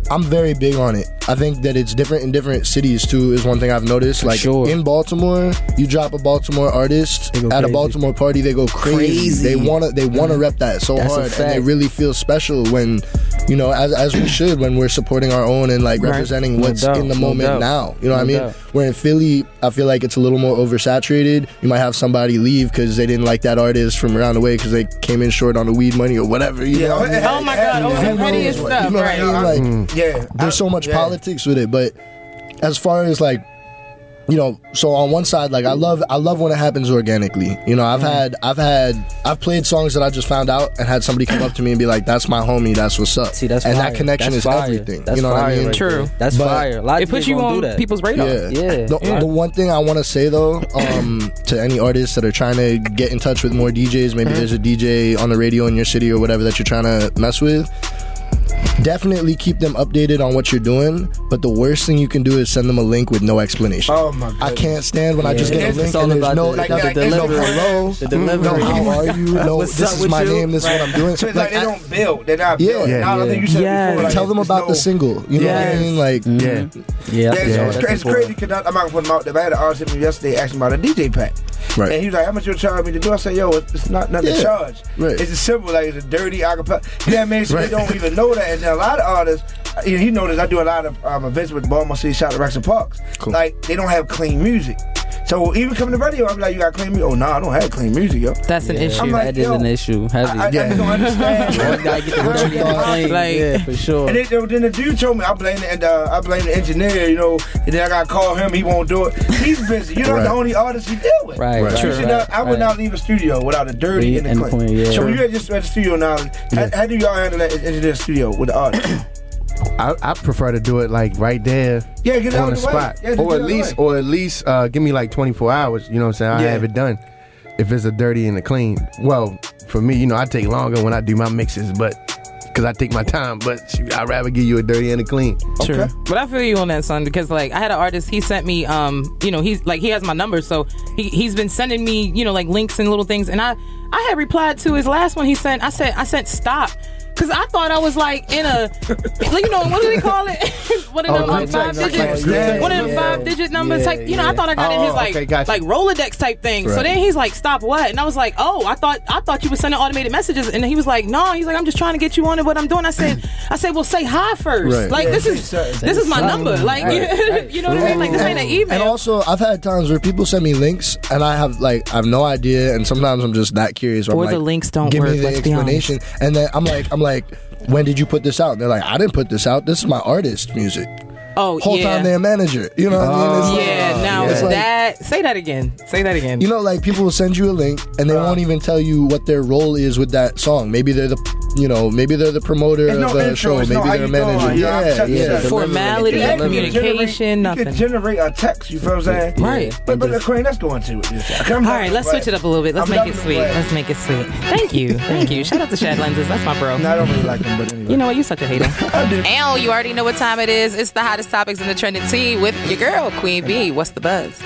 I'm very big on it. I think that it's different in different cities too. Is one thing I've noticed. Like sure. in Baltimore, you drop a Baltimore artist They go at a. Baltimore party, they go crazy. Crazy. They wanna they wanna mm-hmm. rep that so That's hard, and they really feel special when you know as as we should when we're supporting our own and like Right. representing No what's doubt, in the moment doubt. now. You know what I mean? doubt. Where in Philly, I feel like it's a little more oversaturated. You might have somebody leave because they didn't like that artist from around the way because they came in short on the weed money or whatever. You Yeah, know what I mean? Oh my God, You over know, as stuff, you know right? I mean? Like, mm. Yeah, there's so much yeah. politics with it, but as far as like you know, so on one side, like I love, I love when it happens organically. You know, I've Mm-hmm. had, I've had, I've played songs that I just found out and had somebody come up to me and be like, "That's my homie. That's what's up." See, that's and fire. that connection That's is fire. everything. That's you know what I fire mean? right True. there. That's fire. A lot It puts you on do that. people's radar. Yeah. Yeah. The, Yeah. the one thing I want to say though, um, to any artists that are trying to get in touch with more DJs, maybe there's a DJ on the radio in your city or whatever that you're trying to mess with. Definitely keep them updated on what you're doing, but the worst thing you can do is send them a link with no explanation. Oh my god. I can't stand when I just get a link all and there's about no, the- like, the like, there's no delivery. hello, The delivery. no how are you, no What's this up is with my you? name, this is what I'm doing. So it's like, they I- don't build. They're not Yeah. built. Yeah, Now, I think you said yeah. before. Like, tell them about no- the single. You know what I mean? Like, Yeah. Yeah, Yeah, yeah, it's, that's it's, it's crazy because I'm not gonna put them out there. I had an artist hit me yesterday asking about a DJ pack. Right. And he was like, How much you charge me to do? I said, Yo, it's it's not nothing to charge. It's just simple, like it's a dirty acapella. You know what I mean? So they don't even know that. A lot of artists, you know, he noticed I do a lot of um, events with Baltimore City, shout to Rec and Parks. Cool. Like, they don't have clean music. So even coming to radio, I'm like, You got clean music? Oh, no, I don't have clean music, yo. That's an issue. I'm like, that is yo, an issue. Heavy. I, I, I just don't understand. You gotta get the dirty and the clean. Like- yeah, for sure. And then, then the dude told me I blame the and uh, I blame the engineer, you know. And then I got to call him. He won't do it. He's busy. You're not Right. the only artist he deal with. Right, right, You should right, not- I would right. not leave a studio without a dirty Clean and a clean. clean, yeah. So when you're just at the studio now, how, how do y'all handle that engineer studio with the artist? I, I prefer to do it like right there Yeah, get it on out the the way. spot, Yeah, or at it the least, way. or at least uh, give me like 24 hours. You know what I'm saying? I Yeah. have it done. If it's a dirty and a clean, well, for me, you know, I take longer when I do my mixes, but because I take my time. But I'd rather give you a dirty and a clean. True. Okay. But I feel you on that, son, because like I had an artist, he sent me, um, you know, he's like he has my number, so he he's been sending me, you know, like links and little things, and I I had replied to his last one he sent. I said I sent stop. Cause I thought I was like in a, like you know, what do they call it? one of Oh, them like group five text, like digits, a group one of them Yeah. five digit numbers. Yeah, like you know, I thought I got in Oh, his like okay, gotcha. like Rolodex type thing. So then he's like, stop what? And I was like, oh, I thought I thought you were sending automated messages, and he was like, no, he's like, I'm just trying to get you on to what I'm doing. I said, I said, well, say hi first. Right. Like Yeah, this is something. this is my Say number. Like Right, you know what I mean? Like this ain't an email. And also, I've had times where people send me links, and I have like I have no idea, and sometimes I'm just that curious. where Or I'm the like, links don't give work, me the let's be honest. explanation, and then I'm like, I'm like, when did you put this out? And they're like, I didn't put this out. This is my artist music. Oh Whole yeah. time they're a manager. You know what I mean? It's like- yeah. Uh, now It's like- that say that again. Say that again. You know, like people will send you a link and they uh-huh. won't even tell you what their role is with that song. Maybe they're the, you know, maybe they're the promoter There's of no the intro, show. Maybe no they're a manager. you know, I'm Yeah, yeah. this. Formality, You can communication, generate, You nothing. can generate a text. You feel what I'm saying? Right. But but the Queen, let's go into it. All right, let's switch it up a little bit. Let's make it sweet. Let's make it sweet. Thank you. Thank you. Shout out to Shad Lenses. That's my bro. No, I don't really like them, but anyway. You know what? You such a hater. and you already know what time it is. It's the hottest topics in the trending tea with your girl, Queen B. What's the buzz?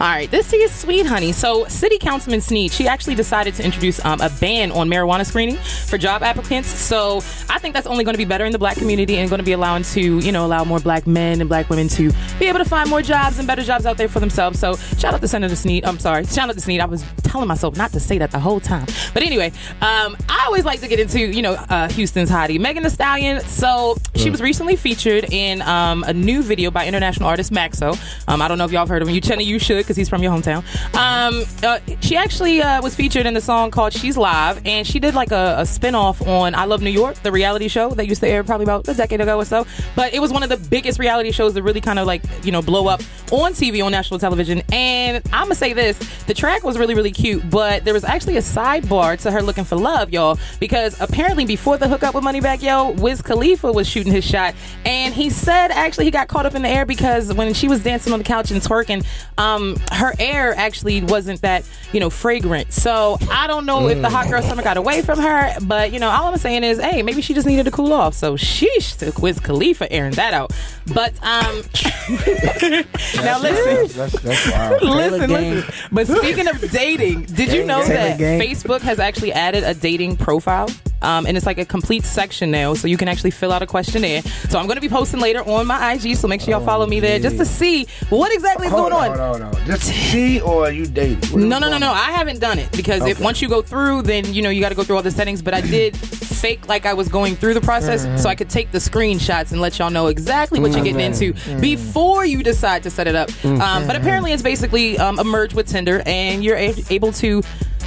All right, this tea is sweet, honey. So, City Councilman Sneed, she actually decided to introduce um, a ban on marijuana screening for job applicants. So, I think that's only going to be better in the black community and going to be allowing to, you know, allow more black men and black women to be able to find more jobs and better jobs out there for themselves. So, shout out to Senator Sneed. I'm sorry, shout out to Sneed. I was telling myself not to say that the whole time. But anyway, um, I always like to get into, you know, uh, Houston's hottie, Megan Thee Stallion. So, she was recently featured in um, a new video by international artist Maxo. Um, I don't know if y'all have heard of him. You, Chenny, you should because he's from your hometown. Um, uh, she actually uh, was featured in the song called She's Live, and she did like a, a spin off on I Love New York, the reality show that used to air probably about a decade ago or so. But it was one of the biggest reality shows that really kind of like, you know, blow up on TV, on national television. And I'm going to say this the track was really, really cute, but there was actually a sidebar to her looking for love, y'all, because apparently before the hookup with Moneybagg Yo, Wiz Khalifa was shooting his shot. And he said actually he got caught up in the air because when she was dancing on the couch and twerking, um, her air actually wasn't that, you know, fragrant. So I don't know if the hot girl summer got away from her, but you know, all I'm saying is, hey, maybe she just needed to cool off. So sheesh to Wiz Khalifa airing that out. But um now listen. That's, that's wild. Listen, listen. But speaking of dating, did you know that. Facebook has actually added a dating profile? Um, and it's like a complete section now, so you can actually fill out a questionnaire. So I'm going to be posting later on my IG, so make sure y'all follow me there just to see what exactly is Hold going on, hold on, hold on. Just to see or are you dating? What No, no, no, no. I haven't done it because if once you go through, then you know you got to go through all the settings. But I did fake like I was going through the process, Mhm. so I could take the screenshots and let y'all know exactly what you're getting into Mhm. before you decide to set it up. Um, but apparently, it's basically um, a merge with Tinder, and you're a- able to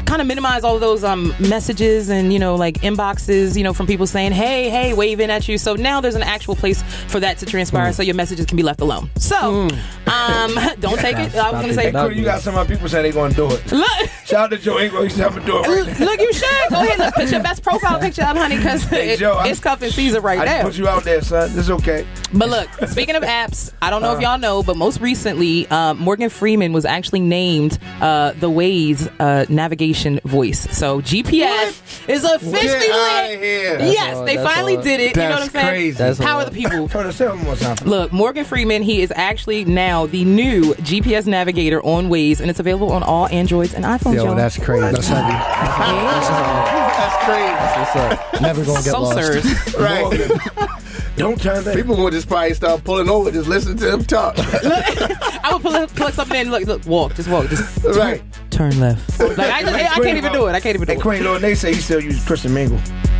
kind of minimize all of those um, messages and you know like inboxes, you know, from people saying, "Hey, hey," waving at you. So now there's an actual place for that to transpire, so your messages can be left alone. So, um, don't take it. I was gonna say, you got some of my people saying they gonna do it. Look. Shout out to Joe Ingram. He's having to do it right now. Look, you should go ahead. Look, put your best profile picture up, honey, because Hey, it, Joe, I- it's cuffing season right I just now. put you out there, son. It's okay. But look, speaking of apps, I don't know if Uh. y'all know, but most recently, um, Morgan Freeman was actually named uh, the Waze uh, navigation voice. So GPS is officially Get outta lit. here. Yes, all- they finally all- did it. you know what I'm That's saying? crazy. That's Power all- the people. Turn us one more time. Look, Morgan Freeman, he is actually now the new GPS navigator on Waze, and it's available on all Androids and iPhones. Yo, y'all. that's crazy. That's heavy. That's crazy. That's what's up. Never gonna get So lost. sirs. Right. Don't turn that. People would just probably start pulling over, just listen to them talk. I would plug, plug something in. Look, look, walk, just walk, just right. Turn left. Like I, just, I can't even do it. I can't even do Hey, it. Queen Lord, they say he still use Christian Mingle.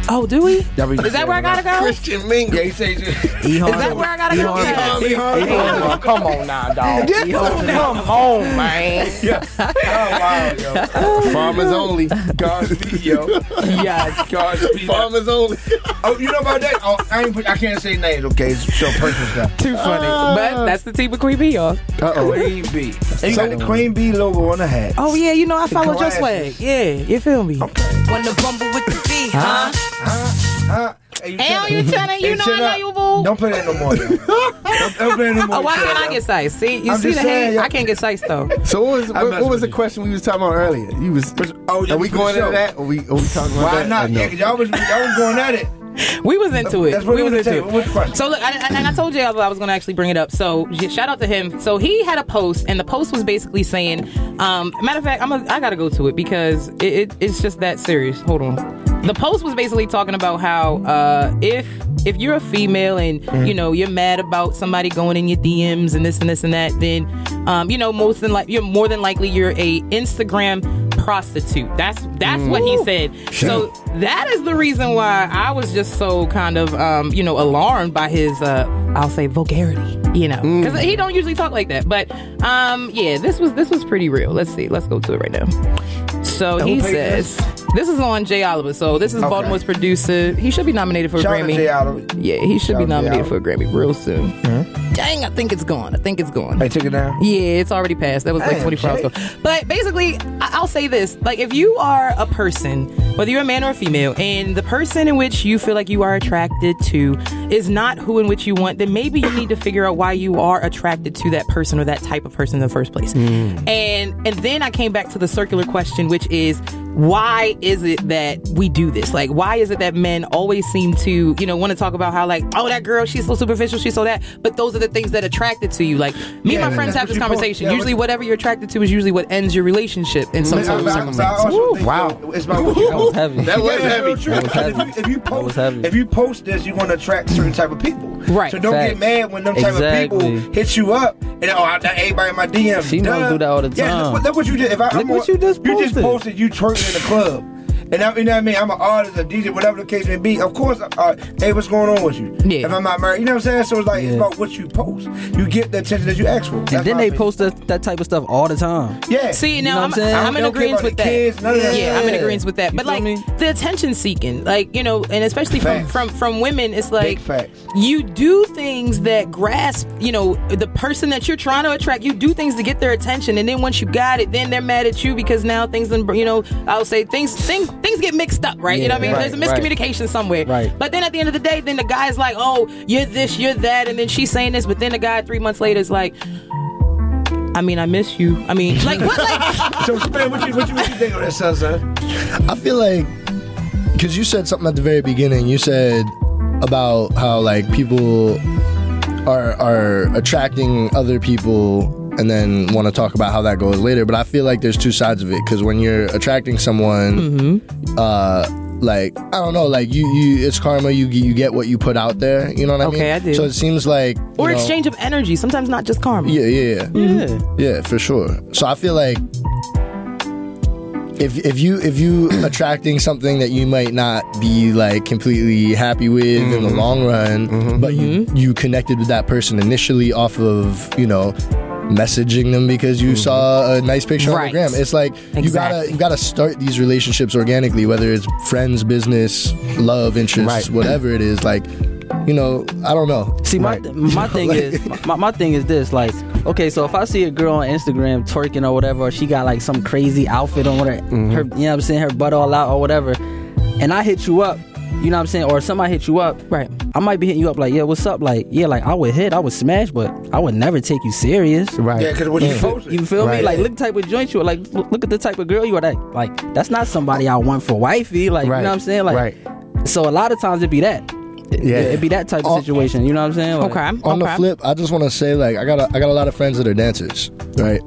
Oh, do we? Is that where I gotta go? Christian Mingle. Says. Is that where I gotta go? Come on now, dog. Come on, man. Yeah. Oh wow, yo. Farmers only. Godspeed, yo. Yes. Godspeed. Farmers only. Oh, you know about that? Oh, I ain't. Put, I can't say names. Okay, it's so personal stuff. Too funny. but that's the team of Queen B, y'all. Uh oh. Queen B. And you got the Queen Bee logo on the hat. Oh yeah, you know I The follow your glasses. swag. Yeah, you feel me? Wanna rumble with the beat, huh? Huh? Hey, you Hey, shut you up. tryna- you know shut I know up. you, boo. Don't play that no more. yo. don't, don't play it no more. Oh, why Shut can't up. I get size? See, you I'm see just the saying, hate? I can't get size though. So what was what, what was with the you. question we was talking about earlier? You was Oh, yeah, are we for going into show. that? Or we are we talking about Why that? Why not? or no? Yeah, 'cause y'all was y'all was going at it. We was into it. That's what we we was was into saying. What's the it. So look, I, I, and I told you I was going to actually bring it up. So shout out to him. So he had a post, and the post was basically saying, um, matter of fact, I'm a, I got to go to it because it, it, it's just that serious. Hold on. The post was basically talking about how uh, if if you're a female and Mm. you know you're mad about somebody going in your DMs and this and this and that, then um, you know most than like you're more than likely you're a Instagram prostitute. That's that's what he said. So that is the reason why I was just so kind of um, you know alarmed by his uh, I'll say vulgarity. You know, because he don't usually talk like that. But um, yeah, this was this was pretty real. Let's see. Let's go to it right now. So he says this is on Jay Oliver. So this is Okay. Baltimore's producer. He should be nominated for a Shout out to Grammy. Yeah, he should Shout be out to Jay nominated for a Grammy real soon. Mm-hmm. Dang, I think it's gone. I think it's gone. They took it down. Yeah, it's already passed. That was like 24 hours ago. But basically, I'll say this: like, if you are a person, whether you're a man or a female, and the person in which you feel like you are attracted to is not who in which you want, then maybe you need to figure out why you are attracted to that person or that type of person in the first place. Hmm. And and then I came back to the circular question, which is why is it that we do this? Like, why is it that men always seem to, you know, want to talk about how like, oh, that girl, she's so superficial, she's so that, but those are the things that attracted to you. Like, me Yeah, and my friends have this conversation. post- yeah, usually, whatever you're attracted to is usually what ends your relationship in some I- sort of I- I circumstance. Wow. that It's about That was heavy. That was heavy. That was heavy. If you, if you That was post, heavy. if you post this, you want to attract certain type of people. Right. So don't Facts. get mad when them type Exactly. of people hit you up and oh, I, everybody in my DM. Females Duh. do that all the Yeah, time. look, what- look what you did. If I, Look I'm what on- you just posted. You just posted. posted you twerking in the club. And I, you know what I mean? I'm an artist, a DJ, whatever the case may be. Of course, uh, hey, what's going on with you? Yeah. If I'm not married, you know what I'm saying? So it's like, it's Yeah. about what you post. You get the attention that you ask for. That's And then my they opinion. post that, that type of stuff all the time. Yeah. See You now, know I'm, I'm? I'm in don't agreement with that. kids, none of that. Yeah, I'm in Yeah. agreement with that. You But feel like me? the attention seeking, like you know, and especially from Facts. from from women, it's like you do things that grasp, you know, the person that you're trying to attract. You do things to get their attention, and then once you got it, then they're mad at you because now things, done- you know, I'll say things things things get mixed up, right? you know what I mean? Yeah, There's a right, right. miscommunication somewhere. Right. But then at the end of the day, then the guy's like, "Oh, you're this, you're that," and then she's saying this, but then the guy three months later is like. I mean, I miss you. I mean, like what? Like, So, Span, what you, what you, what you think of that, son, son? I feel like because you said something at the very beginning. You said about how like people are are attracting other people and then want to talk about how that goes later. But I feel like there's two sides of it because when you're attracting someone, uh, like I don't know, like you you it's karma. You you get what you put out there. You know what I mean? Okay, I do. So it seems like or know- exchange of energy. Sometimes not just karma. Yeah, yeah, yeah. Yeah. Yeah, for sure. So I feel like if if you if you attracting something that you might not be like completely happy with in Mm-hmm. the long run, but you you connected with that person initially off of you know messaging them because you saw a nice picture Right. on the gram. It's like you gotta you gotta start these relationships organically, whether it's friends, business, love, interests, whatever it is. Like, you know, I don't know. See, my my thing Like- is my, my thing is this. Like, okay, so if I see a girl on Instagram twerking or whatever, or she got like some crazy outfit on whatever, Mm-hmm. her, you know what I'm saying, her butt all out or whatever, and I hit you up. You know what I'm saying? Or somebody hit you up. Right. I might be hitting you up like, yeah, what's up? Like, yeah, like I would hit, I would smash, but I would never take you serious. Right. Yeah, 'cause what you You feel- posted. You feel me? Like, look the type of joint you are. Like, look, look at the type of girl you are. Like, like that's not somebody I want for wifey. Like, Right. you know what I'm saying? Like, Right. so a lot of times it'd be that. Yeah. It'd be that type of oh. situation. You know what I'm saying? Like, On the flip, I just want to say, like, I got a, I got a lot of friends that are dancers, right?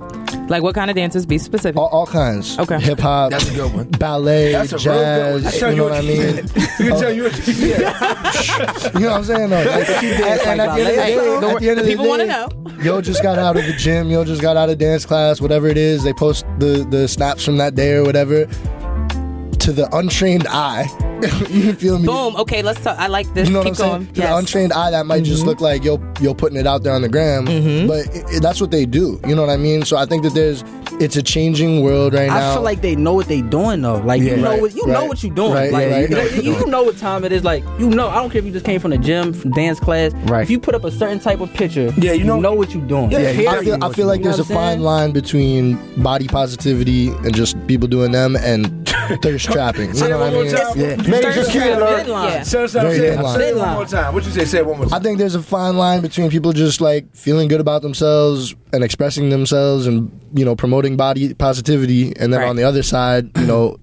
Like what kind of dances? Be specific. All, all kinds. Okay. Hip hop. That's a good one. Ballet, That's a real good one. jazz. You know what I mean? You can oh. tell you what you You know what I'm saying? Though? Like, She and, like at the end of the ballet. day, The- at the end of the the people wanna day, know. Yo just got out of the gym. Yo just got out of dance class. Whatever it is, they post the the snaps from that day or whatever. To the untrained eye, you feel me? Boom. Okay, let's talk. I like this. You know what I'm saying? going. To the untrained eye, that might just look like yo, yo putting it out there on the gram, Mm-hmm. but i i- that's what they do. You know what I mean? So I think that there's, it's a changing world right now. I feel like they know what they doing though. Like Yeah. you know Right, what you know right, what you're doing. right, like yeah, you, you know know, what you're you know what time it is. Like you know. I don't care if you just came from the gym, from dance class. Right. If you put up a certain type of picture, Yeah, you know- know what you're doing. Yeah, Period. I feel, I feel like there's a fine line between body positivity and just people doing them and thirst trapping. You know what I mean? Yeah. Maybe Third just strap, keep it learned. midline. Yeah. Say it, say it, Very say it. midline. One more time. What you say? Say it one more time. I think there's a fine line between people just like feeling good about themselves and expressing themselves and you know promoting body positivity, and then Right. on the other side, you know.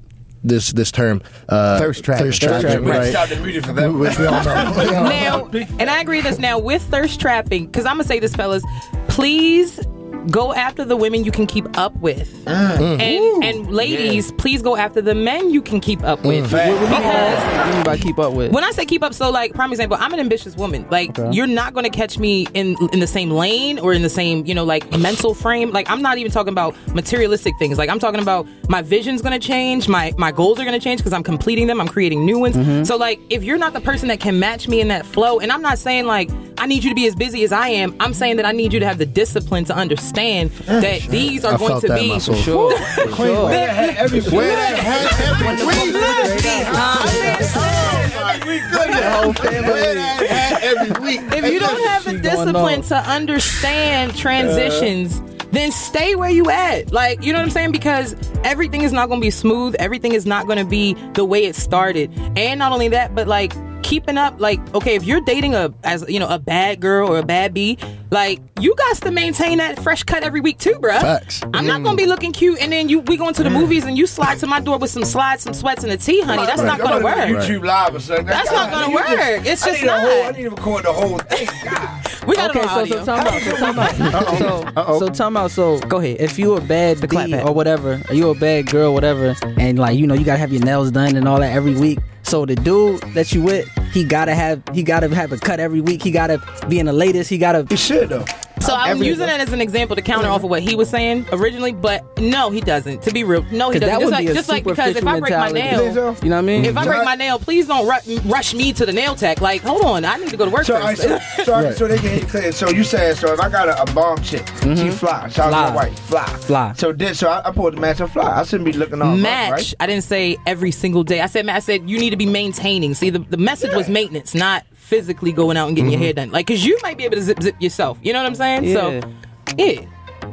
This this term uh, Thirst trapping. thirst Thirst trapping, We right? stopped the for that. Which we all know. now, and I agree with this now with thirst trapping, because I'm gonna say this, fellas, please go after the women you can keep up with, Mm. and and ladies, please go after the men you can keep up with, What because. do you mean by keep up with? When I say keep up, so like prime example, I'm an ambitious woman. Like Okay. you're not gonna catch me in in the same lane or in the same you know like mental frame. Like I'm not even talking about materialistic things. Like I'm talking about my vision's gonna change, my my goals are gonna change because I'm completing them. I'm creating new ones. Mm-hmm. So like if you're not the person that can match me in that flow, and I'm not saying like I need you to be as busy as I am. I'm saying that I need you to have the discipline to understand that these are I going to be my soul. Sure, for sure. Where that had every Where that had every week. Where that had every week. if you don't have the discipline to understand transitions, then stay where you at. Like, you know what I'm saying? Because everything is not going to be smooth. Everything is not going to be the way it started. And not only that, but like keeping up like okay if you're dating a as you know a bad girl or a bad b like you got to maintain that fresh cut every week too bruh Facts. i'm not gonna mm. be looking cute and then you we going to the mm. movies and you slide to my door with some slides some sweats and a tea honey that's not gonna work YouTube live or something. That's not gonna God, you work. It's just need a whole- I need to record the whole thing. We got Okay, it on so, so time out. So time out. So, so time out. So Go ahead. If you a bad The clap B or whatever, or you a bad girl, whatever, and like you know you gotta have your nails done and all that every week. So the dude that you with, he gotta have he gotta have a cut every week. He gotta be in the latest. He gotta. He should though. So I'm Every- using that as an example to counter off of what he was saying originally, but no, he doesn't. To be real, no, he doesn't. that just would like, be a just like because if I break my nail, mentality. You know what I mean? if I break my nail, please don't ru- rush me to the nail tech. Like, hold on, I need to go to work So, I, first. so, so, I- so they can hear clear. So you saying so if I got a, a bomb chick, she mm-hmm. fly, shout out to Fly. my wife, fly, Fly. So then, so I, I pulled the match and fly. I shouldn't be looking all rough, match. right? I didn't say every single day. I said, ma- I said you need to be maintaining. See, the, the message was maintenance, not physically going out and getting your hair done. Like, cause you might be able to zip zip yourself. You know what I'm saying? So, yeah.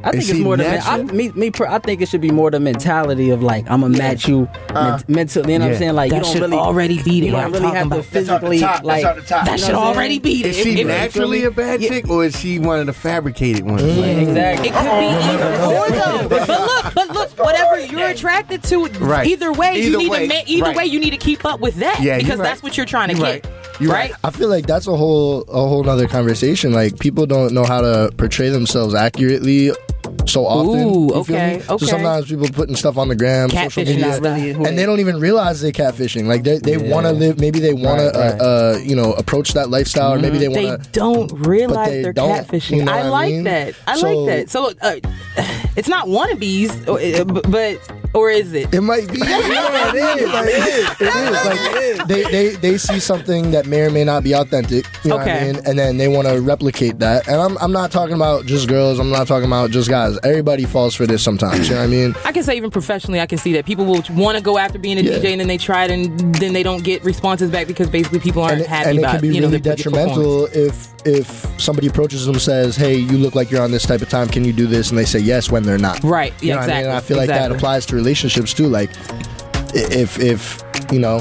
I think it's more the I, me me I think it should be more the mentality of like I'm gonna match you Uh, ment- mentally. You know what. I'm saying? Like That you don't should really already beat it, You don't really have to about. The physically top. Like off the top. That should know what I'm already beat it. Is she if- naturally a bad chick, or is she one of the fabricated ones? Yeah, Like, exactly. It could be either or though. But look, but look, whatever you're attracted to, Right. either way, you Either need way, to either right. way you need to keep up with that Yeah, because that's what you're trying to get. Right. You're right? I feel like that's a whole a whole nother conversation. Like people don't know how to portray themselves accurately so often. Ooh, feel okay. So sometimes people putting stuff on the gram, social media, really and they- don't even realize they're catfishing. Like they, they Yeah. want to live. Maybe they want to, Right, right. uh, uh, you know, approach that lifestyle, or maybe they They want to. They don't realize they they're don't, catfishing. you know I what I like mean? that. I So- like that. So uh, it's not wannabes, uh, but or is it? It might be. yeah, it is. Like, it is. It is. Like they, they they see something that may or may not be authentic. You know what Okay. I mean? And then they want to replicate that. And I'm I'm not talking about just girls. I'm not talking about just guys. Everybody falls for this sometimes. You know what I mean? I can say even professionally, I can see that people will want to go after being a Yeah. DJ, and then they try it, and then they don't get responses back because basically people aren't and it, happy and it about can be you know really detrimental if if somebody approaches them says, "Hey, you look like you're on this type of time. Can you do this?" And they say yes when they're not. Right. You Yeah. know what I mean? exactly. And I feel like that applies to relationships too. Like if if you know,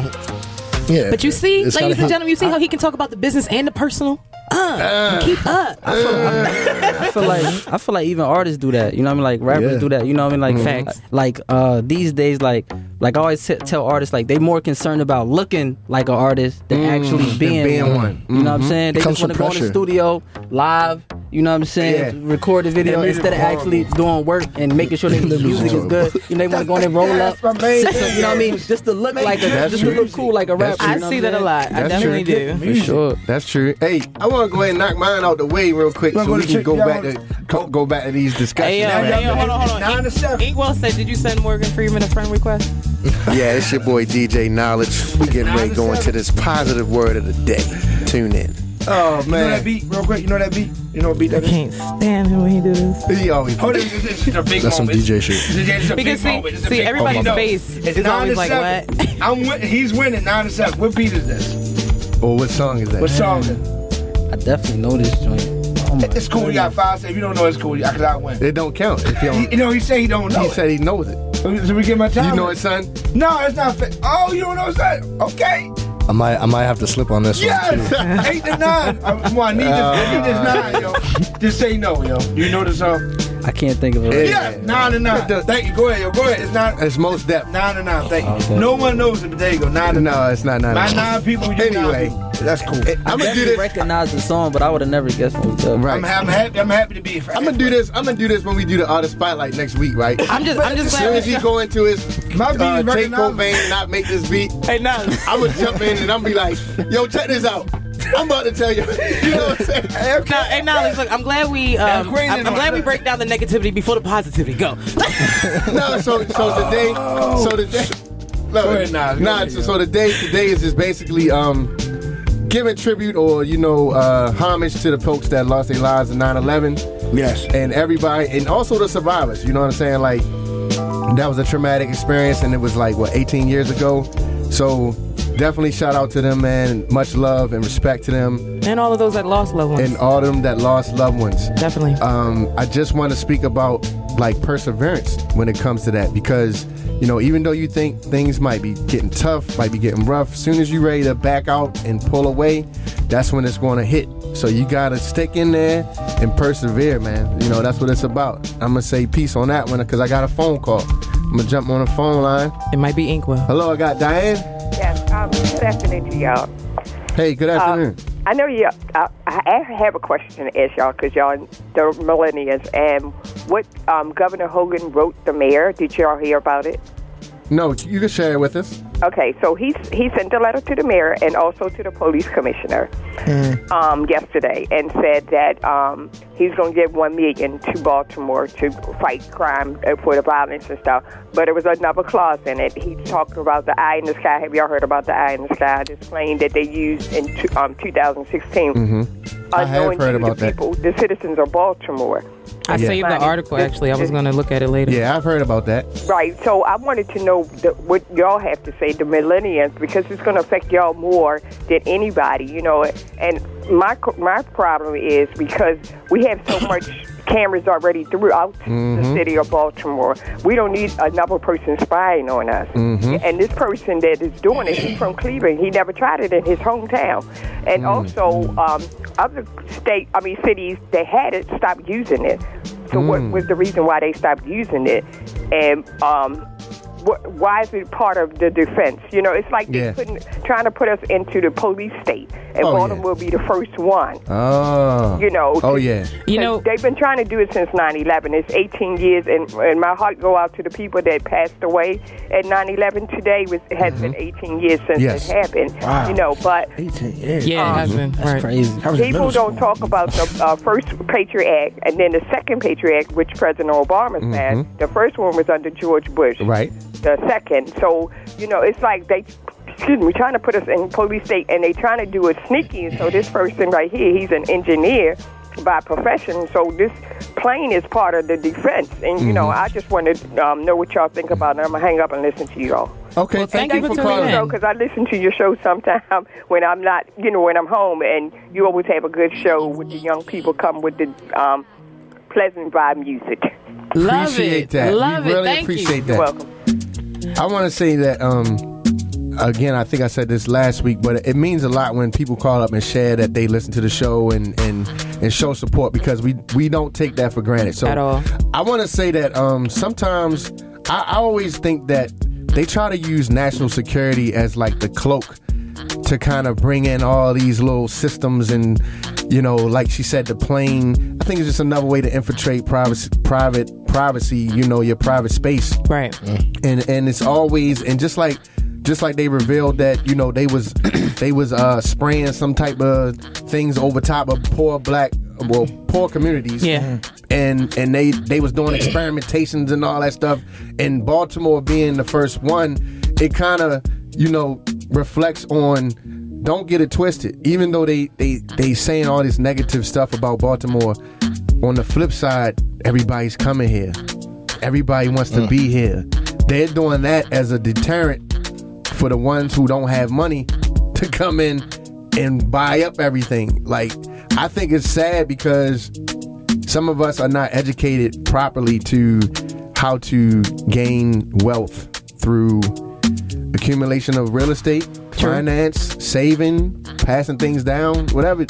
yeah. But you see, ladies and gentlemen, you see how he can talk about the business and the personal. Uh, keep up. I feel like I feel like even artists do that. You know what I mean? Like rappers Yeah. do that. You know what I mean? Like Facts. Like uh, these days, like like I always t- tell artists, like they more concerned about looking like an artist than actually being, being one. one. You know what I'm saying? They just want to go in the studio live. You know what I'm saying? Yeah. Record the video instead of actually doing work and making sure that the music is good. You know, they want to go in and roll up. That's my main So, thing. you know what I mean? Just to look like a, That's just to look cool like a rapper. I you know see that a lot. I That's definitely true. do. saying? For sure. That's true. Hey, I want to go ahead and knock mine out the way real quick so we can go back wanna- go, go back to these discussions. Hey, yo, hey, yo, hold on, hold on. Nine Ink- Inkwell said, did you send Morgan Freeman a friend request? Yeah, it's your boy DJ Niledge. We getting ready going to this positive word of the day. Tune in. Oh man, You know that beat, real quick. You know that beat. You know what beat that is? Can't stand him when he do this. he always. Hold on, this is a big That's some moment. DJ shit. This is- this is Because see- moment. This a see, big everybody's moment. face It's is nine always to like, seven. what? I'm win- he's winning nine to seven. What beat is this? Oh, what song is that? What song is it? I definitely know this joint. Oh my It's cool. You got five. Say if you don't know, it's cool. Because I win. It don't count. If you, He, don't, you know, he said he don't know. he it. said he knows it. So we get my time. You know it, son? No, it's not. Fa- oh, you don't know it's that? Okay. I might I might have to slip on this one too. Yes. Eight to nine. I, well, I need this. I need this uh, nine, yo. Just say no, yo. You know the song? I can't think of it. Yeah, nine to nine. Thank you. Go ahead, yo. Go ahead. It's not It's most depth. nine to nine. Thank you. Okay. No one knows it, but there you go. Nine to nine. No, it's not nine. My nine people. You Anyway. nine people. That's cool. I'm gonna do definitely this. recognize the song, but I would have never guessed what it. Right. I'm, I'm happy. I'm happy to be. I'm gonna do this. I'm gonna do this when we do the artist spotlight next week, right? I'm just, I'm just As soon as he go into his My beat uh, is take. Cobain, not make this beat, Hey, no. I'm gonna jump in and I'm be like, "Yo, check this out. I'm about to tell you." You know what I'm saying? No, hey, Niledge, look, I'm glad we, um, I'm, I'm glad we break down the negativity before the positivity. Go. no, so so today, so today, no, Go ahead, Nas, nah, ahead, so, yo. so today, today is just basically um giving tribute or you know uh homage to the folks that lost their lives in 9/11. Yes. and everybody, and also the survivors. You know what I'm saying? Like that was a traumatic experience, and it was like what 18 years ago. So definitely shout out to them, man. Much love and respect to them, And all of those that lost loved ones. and all of them that lost loved ones. Definitely. Um, I just want to speak about like perseverance when it comes to that because you know even though you think things might be getting tough, might be getting rough, as soon as you're ready to back out and pull away, that's when it's going to hit. So you gotta stick in there and persevere, man. You know that's what it's about. I'm gonna say peace on that one because I got a phone call. I'm gonna jump on the phone line. It might be Inkwell. Hello, I got Diane. Yes, um, good afternoon to y'all. Hey, good afternoon. I know you. Uh, I have a question to ask y'all because y'all the millennials. And what um, Governor Hogan wrote the mayor? Did y'all hear about it? No, you can share it with us. Okay, so he he sent a letter to the mayor and also to the police commissioner um, yesterday and said that um, he's going to give one million to Baltimore to fight crime uh, for the violence and stuff. But there was another clause in it. He talked about the eye in the sky. Have y'all heard about the eye in the sky? This plane that they used in two, um, 2016. Mm-hmm. I have Unknowing heard to about the that. people, the citizens of Baltimore. I Yeah. saved the article, actually. I was going to look at it later. Yeah, I've heard about that. Right. So I wanted to know the, what y'all have to say, the millennials, because it's going to affect y'all more than anybody, you know. And my my problem is because we have so much cameras already throughout the Mhm. city of Baltimore. We don't need another person spying on us. Mhm. And this person that is doing it, he's from Cleveland. He never tried it in his hometown. And also, um, other state, I mean cities that had it stopped using it. So what Mm. was the reason why they stopped using it? And um, why is it part of the defense? You know, it's like Yeah. they're putting, trying to put us into the police state, and Oh, yeah. Baltimore will be the first one. Oh. You know, Oh yeah. You know, they've been trying to do it since 9/11. It's 18 years, and and my heart go out to the people that passed away at 9/11. Today was has mm-hmm. been 18 years since Yes. it happened. Wow. You know, but 18 years. Yeah, it um, has been. That's right. crazy. I People don't talk about the uh, first Patriot Act and then the second Patriot Act, which President Obama passed. Mm-hmm. The first one was under George Bush. Right. The second. So, you know, it's like they, excuse me, trying to put us in police state and they trying to do it sneaky. And so this person right here, he's an engineer by profession. So this plane is part of the defense. And, you know, I just want to um, know what y'all think about it. I'm going to hang up and listen to you all. Okay, Well, thank you for tuning calling. Because I listen to your show sometimes when I'm not, you know, when I'm home, and you always have a good show with the young people come with the um, pleasant vibe music. Love appreciate it. that. Love we it. really Thank appreciate you. that. You're welcome. I want to say that um again, I think I said this last week, but it means a lot when people call up and share that they listen to the show and and and show support because we we don't take that for granted. So At all. I want to say that um sometimes I, I always think that they try to use national security as like the cloak to kind of bring in all these little systems and you know like she said the plane. I think it's just another way to infiltrate privacy private privacy you know your private space. Right. and and it's always and just like just like they revealed that you know they was they was uh spraying some type of things over top of poor black well poor communities. Yeah. and and they they was doing experimentations and all that stuff. And baltimore being the first one it kind of you know reflects on don't get it twisted. Even though they they they saying all this negative stuff about baltimore on the flip side everybody's coming here. Everybody wants to mm. be here. They're doing that as a deterrent for the ones who don't have money to come in and buy up everything. Like i think it's sad because some of us are not educated properly to how to gain wealth through accumulation of real estate, finance, saving, uh-huh. passing things down, whatever.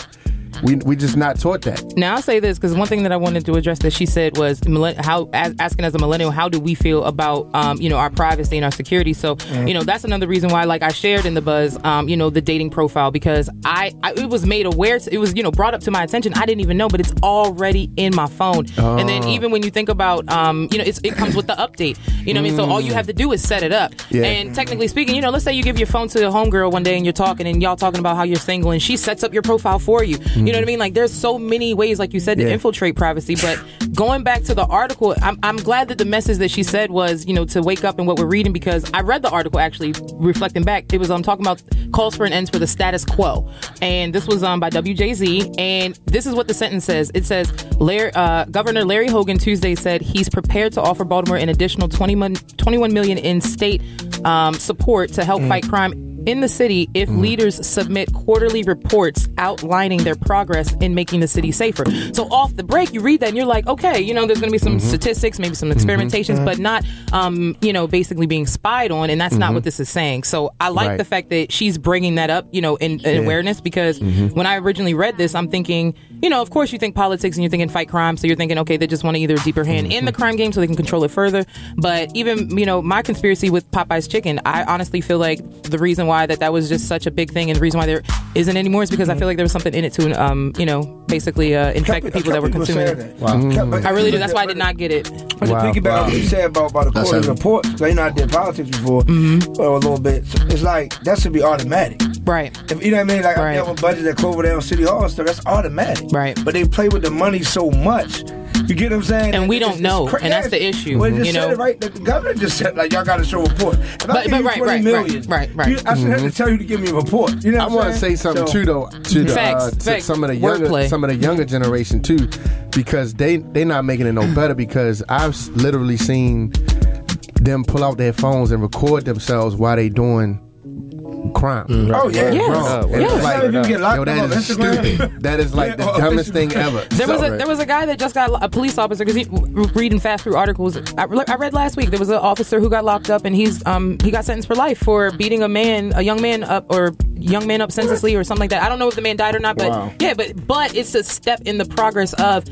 We we just not taught that. Now I'll say this because one thing that I wanted to address that she said was how as, asking as a millennial how do we feel about um, you know our privacy and our security. So you know that's another reason why like I shared in the buzz um, you know the dating profile because I, I it was made aware to, it was you know brought up to my attention I didn't even know but it's already in my phone and then Oh. even when you think about um, you know it's, it comes with the update you know what I mean so all you have to do is set it up Yeah. and technically speaking you know let's say you give your phone to a homegirl one day and you're talking and y'all talking about how you're single and she sets up your profile for you you know what I mean? Like there's so many ways like you said to Yeah. infiltrate privacy but going back to the article I'm, I'm glad that the message that she said was you know to wake up and what we're reading because I read the article actually reflecting back. It was um talking about calls for an end for the status quo. And this was um by WJZ and this is what the sentence says. It says Larry, uh, Governor Larry Hogan Tuesday said he's prepared to offer Baltimore an additional 20 mon- 21 million in state um, support to help fight crime in the city if mm. leaders submit quarterly reports outlining their progress in making the city safer. So off the break, you read that and you're like, okay, you know, there's going to be some mm-hmm. statistics, maybe some mm-hmm. experimentations, but not, um, you know, basically being spied on, and that's not mm-hmm. what this is saying. So I like Right. the fact that she's bringing that up, you know, in, in awareness because when I originally read this, I'm thinking, you know, of course you think politics and you're thinking fight crime, so you're thinking, okay, they just want to either deeper hand in the crime game so they can control it further. But even, you know, my conspiracy with Popeyes chicken, I honestly feel like the reason why that that was just such a big thing and the reason why there isn't anymore is because I feel like there was something in it to, um, you know, basically uh, infect the people that were consuming it. I really do. That's why I did not get it. But to piggyback on what you said about, about the That's quarterly heavy. report, because you know I did politics before, or a little bit. It's like that should be automatic. Right. If you know what I mean, like Right. I have a budget at Cloverdale City Hall and stuff. That's automatic. Right. But they play with the money so much. You get what I'm saying? And we don't know, cra- and that's the issue, Well, just you said know? it right. The governor just said like y'all got to show a report. If I But- give but right, 20 right, million, right, right, right. you- I should have to tell you to give me a report. You know I what I'm want to say something So- too, though, to the Facts, uh, to facts. some of the younger Wordplay. some of the younger generation too, because they they not making it no better. Because I've literally seen them pull out their phones and record themselves while they doing crime. Oh yeah, Yeah. Wrong. And Yeah. it's like, you get locked yo, up that on is Instagram. stupid. That is like the dumbest Instagram. thing ever. There was So- a there was a guy that just got a police officer because he w- reading fast through articles. I, I read last week there was an officer who got locked up and he's um he got sentenced for life for beating a man a young man up or young man up senselessly or something like that. I don't know if the man died or not, but Wow. yeah, but but it's a step in the progress of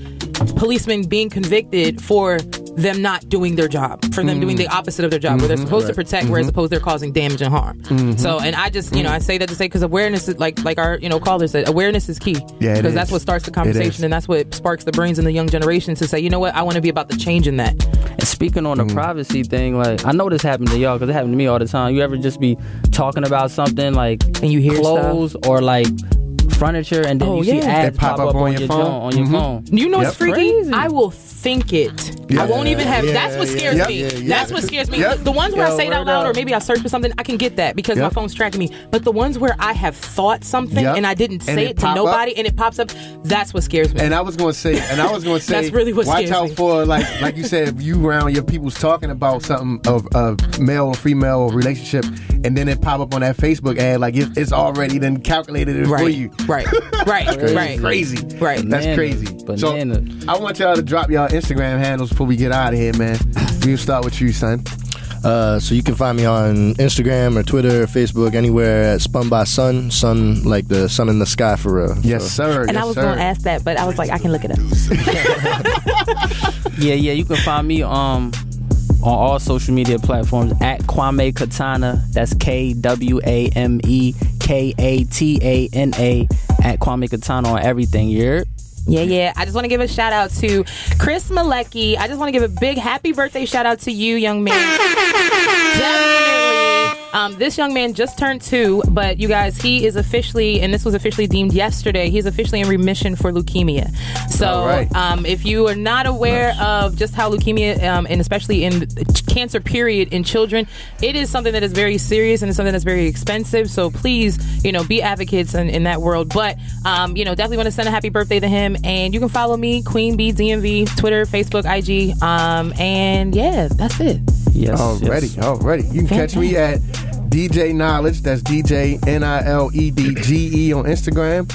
policemen being convicted for them not doing their job, for them doing the opposite of their job, where they're Mhm. supposed to protect, whereas Mhm. opposed they're causing damage and harm. Mhm. So, and I just, you know, I say that to say because awareness is like, like our, you know, caller said, awareness is key. Yeah, because that's what starts the conversation, and that's what sparks the brains in the young generation to say, you know what, I want to be about the change in that. And speaking on the Mm. privacy thing, like I know this happened to y'all because it happened to me all the time. You ever just be talking about something like and you hear clothes or like furniture, and then Oh, you see yeah. ads That pop up on your phone? joint- on your Mhm. phone. You know what's Yep. freaky? I will think it. I won't even have. Yeah, that's what scares yeah, me. yeah, yeah. That's what scares me. Yep. The, the ones where Yo, I say it out word loud, or maybe I search for something, I can get that because my phone's tracking me. But the ones where I have thought something Yep. and I didn't say it it, to pop up. nobody, and it pops up, that's what scares me. And I was going to say, and I was going to say, That's really what watch scares out me. for like, like you said, if you around your people's talking about something of a male or female relationship, and then it pop up on that Facebook ad, like it's already then calculated it for you. Right, right, Crazy. right, crazy. right. That's Banana. crazy. Banana. So I want y'all to drop y'all Instagram handles before we get out of here, man. We'll start with you, son. Uh, so you can find me on Instagram or Twitter or Facebook, anywhere at Spun by Sun. Sun, like the sun in the sky for real. Yes, sir. and I was going to ask that, but I was like, I can look it up. Yeah, yeah. You can find me um on all social media platforms at Kwame Katana. That's K W A M E K A T A N A at Kwame Katana on everything. You heard? Yeah, yeah. I just want to give a shout out to Chris Malecki. I just want to give a big happy birthday shout out to you, young man. Definitely. Um, this young man just turned two, but you guys, he is officially, and this was officially deemed yesterday, he's officially in remission for leukemia. So, All right. um, if you are not aware of just how leukemia, um, and especially in cancer period in children, it is something that is very serious and it's something that's very expensive. So please, you know, be advocates in, in that world. But, um, you know, definitely want to send a happy birthday to him. And you can follow me, Queen Bee DMV, Twitter, Facebook, IG. Um, and yeah, that's it. Yes. Already, already. You can catch me at DJ Niledge. That's DJ N I L E D G E on Instagram.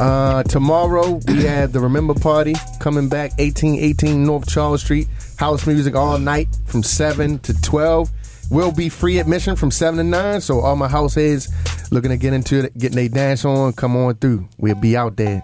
Uh, tomorrow we have the Remember Party coming back, 1818 North Charles Street. House music all night from 7 to 12. Will be free admission from 7 to 9. So all my house heads looking to get into it, getting their dance on, come on through. We'll be out there.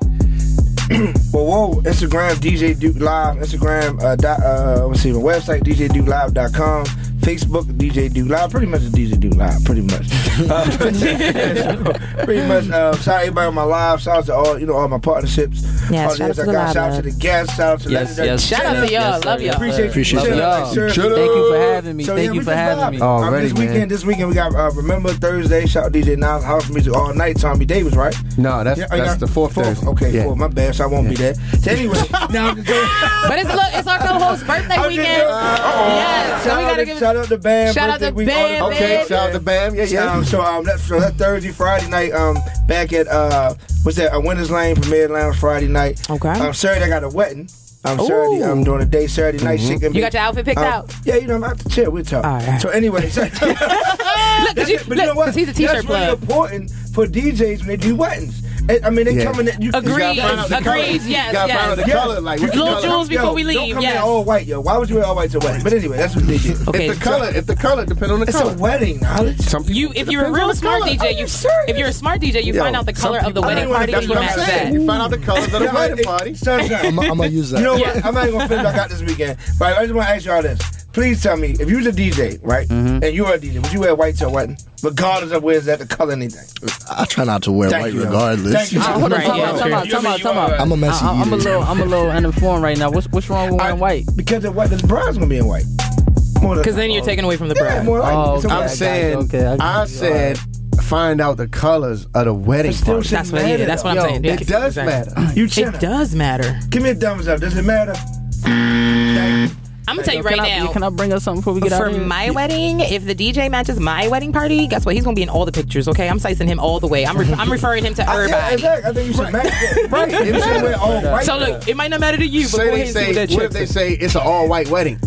Well, whoa, Instagram, DJ Duke Live, Instagram, uh, dot, uh, let's see, the website, DJDukeLive.com, Facebook, DJ Duke Live, pretty much DJ Duke Live, pretty much. Uh, pretty much, uh, shout out everybody on my live, shout out to all, you know, all my partnerships. Yeah, all shout out to I the got, live shout out to the guests, shout out to Yes, Legendary yes. Shout out to y'all. Yes. Love y'all. Appreciate, Appreciate appreciate y'all. Like, Thank you for having me. So, Thank yeah, you for just having me. vibing. Um, Already, this weekend, man. this weekend we got uh, Remember Thursday. Shout out DJ Now House Music all night. Tommy Davis, right? No, that's Yeah, oh, that's yeah. the fourth, Thursday. Okay, Yeah. fourth. My bad. So I won't be there. So anyway, now I'm just going. But it's, look, it's our co-host birthday I'm just- weekend. uh-oh. Yes, so Shout we out gotta to- give shout out to Bam. Shout out birthday to week, Bam, Okay, Bam. shout out to Bam. Yeah, yeah. Um, so um, that's so that's Thursday, Friday night. Um, back at uh, what's that? Uh, Winners Lane Premier Lounge Friday night. Okay. I'm um, Saturday I got a wedding. Um, Saturday I'm doing a day Saturday night. Mm-hmm. Shit You got your outfit picked um, out? Yeah, you know I'm out the chair. We'll talk. All right. So anyway, so, Look, cause you, but you know look, what? 'cause he's a t-shirt That's really important for DJs when they do weddings. And, I mean, they Yeah. come in. You, Agreed. You gotta the Agreed. color. Yes, You gotta find out yes. the color. Like, what's the Little color? jewels before we Yo, leave, Don't come yes. in all white, yo. Why would you wear all white to a wedding? But anyway, that's what they do. Okay. If the color, if the color, depend on the It's color. It's a wedding, knowledge. Some people- You, if you're a real smart color. DJ, you if you're a smart DJ, you Yo, find out the some color of the wedding party don't and you what match I'm that. saying. You find out the colors of the wedding party. I'm gonna use that. You know what? I'm not even gonna finish. what I got this weekend, but I just want to ask y'all this. Please tell me if you was a DJ, right, Mm-hmm. and you're a DJ, would you wear white to a wedding, regardless of where's that the color anything? I try not to wear Thank white you. regardless. Thank you. Uh, hold on, Right, time yeah, out, time out, You time mean out, you time are- out. I'm a messy I, I'm a little, I'm a little uninformed right now. What's what's wrong with wearing white? Because the what the bride's gonna be in white. Because then you're taking away from the yeah, bride. more like Oh, okay. I'm saying, Okay, I I you. said, find out the colors of the wedding It still party. That's what, matter, yeah, that's what though. I'm saying. It does Exactly. matter. You It does matter. Give me a thumbs up. Does it matter? Thank you. I'm gonna tell you right can I, now. Can I bring up something before we get out For of here? my wedding, if the DJ matches my wedding party, guess what? He's gonna be in all the pictures. Okay, I'm sizing him all the way. I'm re- I'm referring him to I, yeah, everybody. exactly. I think you should match it. Right. You should wear all white. So look, it might not matter to you, but Say they ahead and see say, what that what chick if they say it's an all white wedding?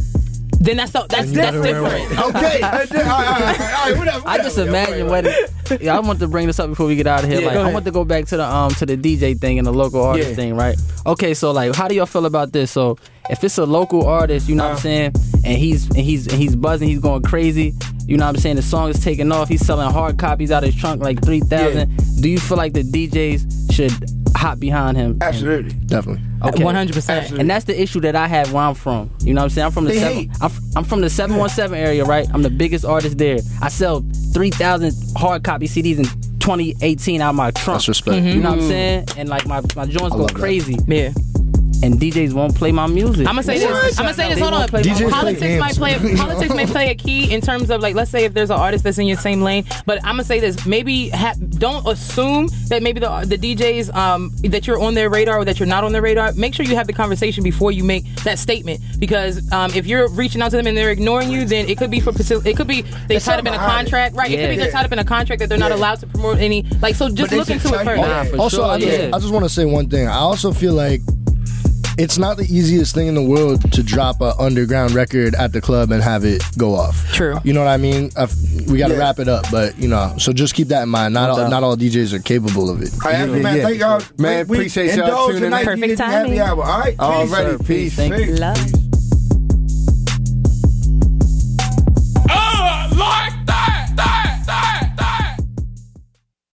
Then that's so, that's that's different. Okay. All right, all right, all right, whatever, I just imagine whatever. wedding. Yeah, I want to bring this up before we get out of here. Yeah, like, I want to go back to the um to the DJ thing and the local artist Yeah. thing, right? Okay, so like, how do y'all feel about this? So, if it's a local artist, you know what I'm saying, and he's and he's and he's buzzing, he's going crazy. You know what I'm saying? The song is taking off. He's selling hard copies out of his trunk, like three thousand. Do you feel like the DJs should hop behind him. Absolutely, definitely. Okay. 100%. And that's the issue that I have where I'm from. You know what I'm saying? I'm from the They seven. I'm, f- I'm from the 717 area, right? I'm the biggest artist there. I sell 3,000 hard copy CDs in 2018 out of my trunk. That's respect. You know what I'm Mhm. saying? And like my, my joints go love that. crazy. Yeah. And DJs won't play my music. I'm gonna say this. I'm gonna say this. Hold on. play DJs. Politics play might play. games. Politics may play a key in terms of like, let's say if there's an artist that's in your same lane. But I'm gonna say this. Maybe ha- don't assume that maybe the the DJs um, that you're on their radar or that you're not on their radar. Make sure you have the conversation before you make that statement. Because um, if you're reaching out to them and they're ignoring you, then it could be for faci- it could be they There's tied up in a something behind it. contract, right? Yeah. It could be they're tied up in a contract that they're not Yeah. allowed to promote any. Like so, just they look into it first. Nah, also, sure, I just, yeah. I just want to say one thing. I also feel like it's not the easiest thing in the world to drop a underground record at the club and have it go off. True. You know what I mean? i we got to Yeah. wrap it up, but you know, so just keep that in mind. Not all, doubt. not all DJs are capable of it. All right, Yeah, man, yeah. thank y'all. Man, We- we appreciate y'all indulge tuning in. tonight. Perfect You get the happy timing. hour. All right, peace. Alrighty, peace. Thank you. Love.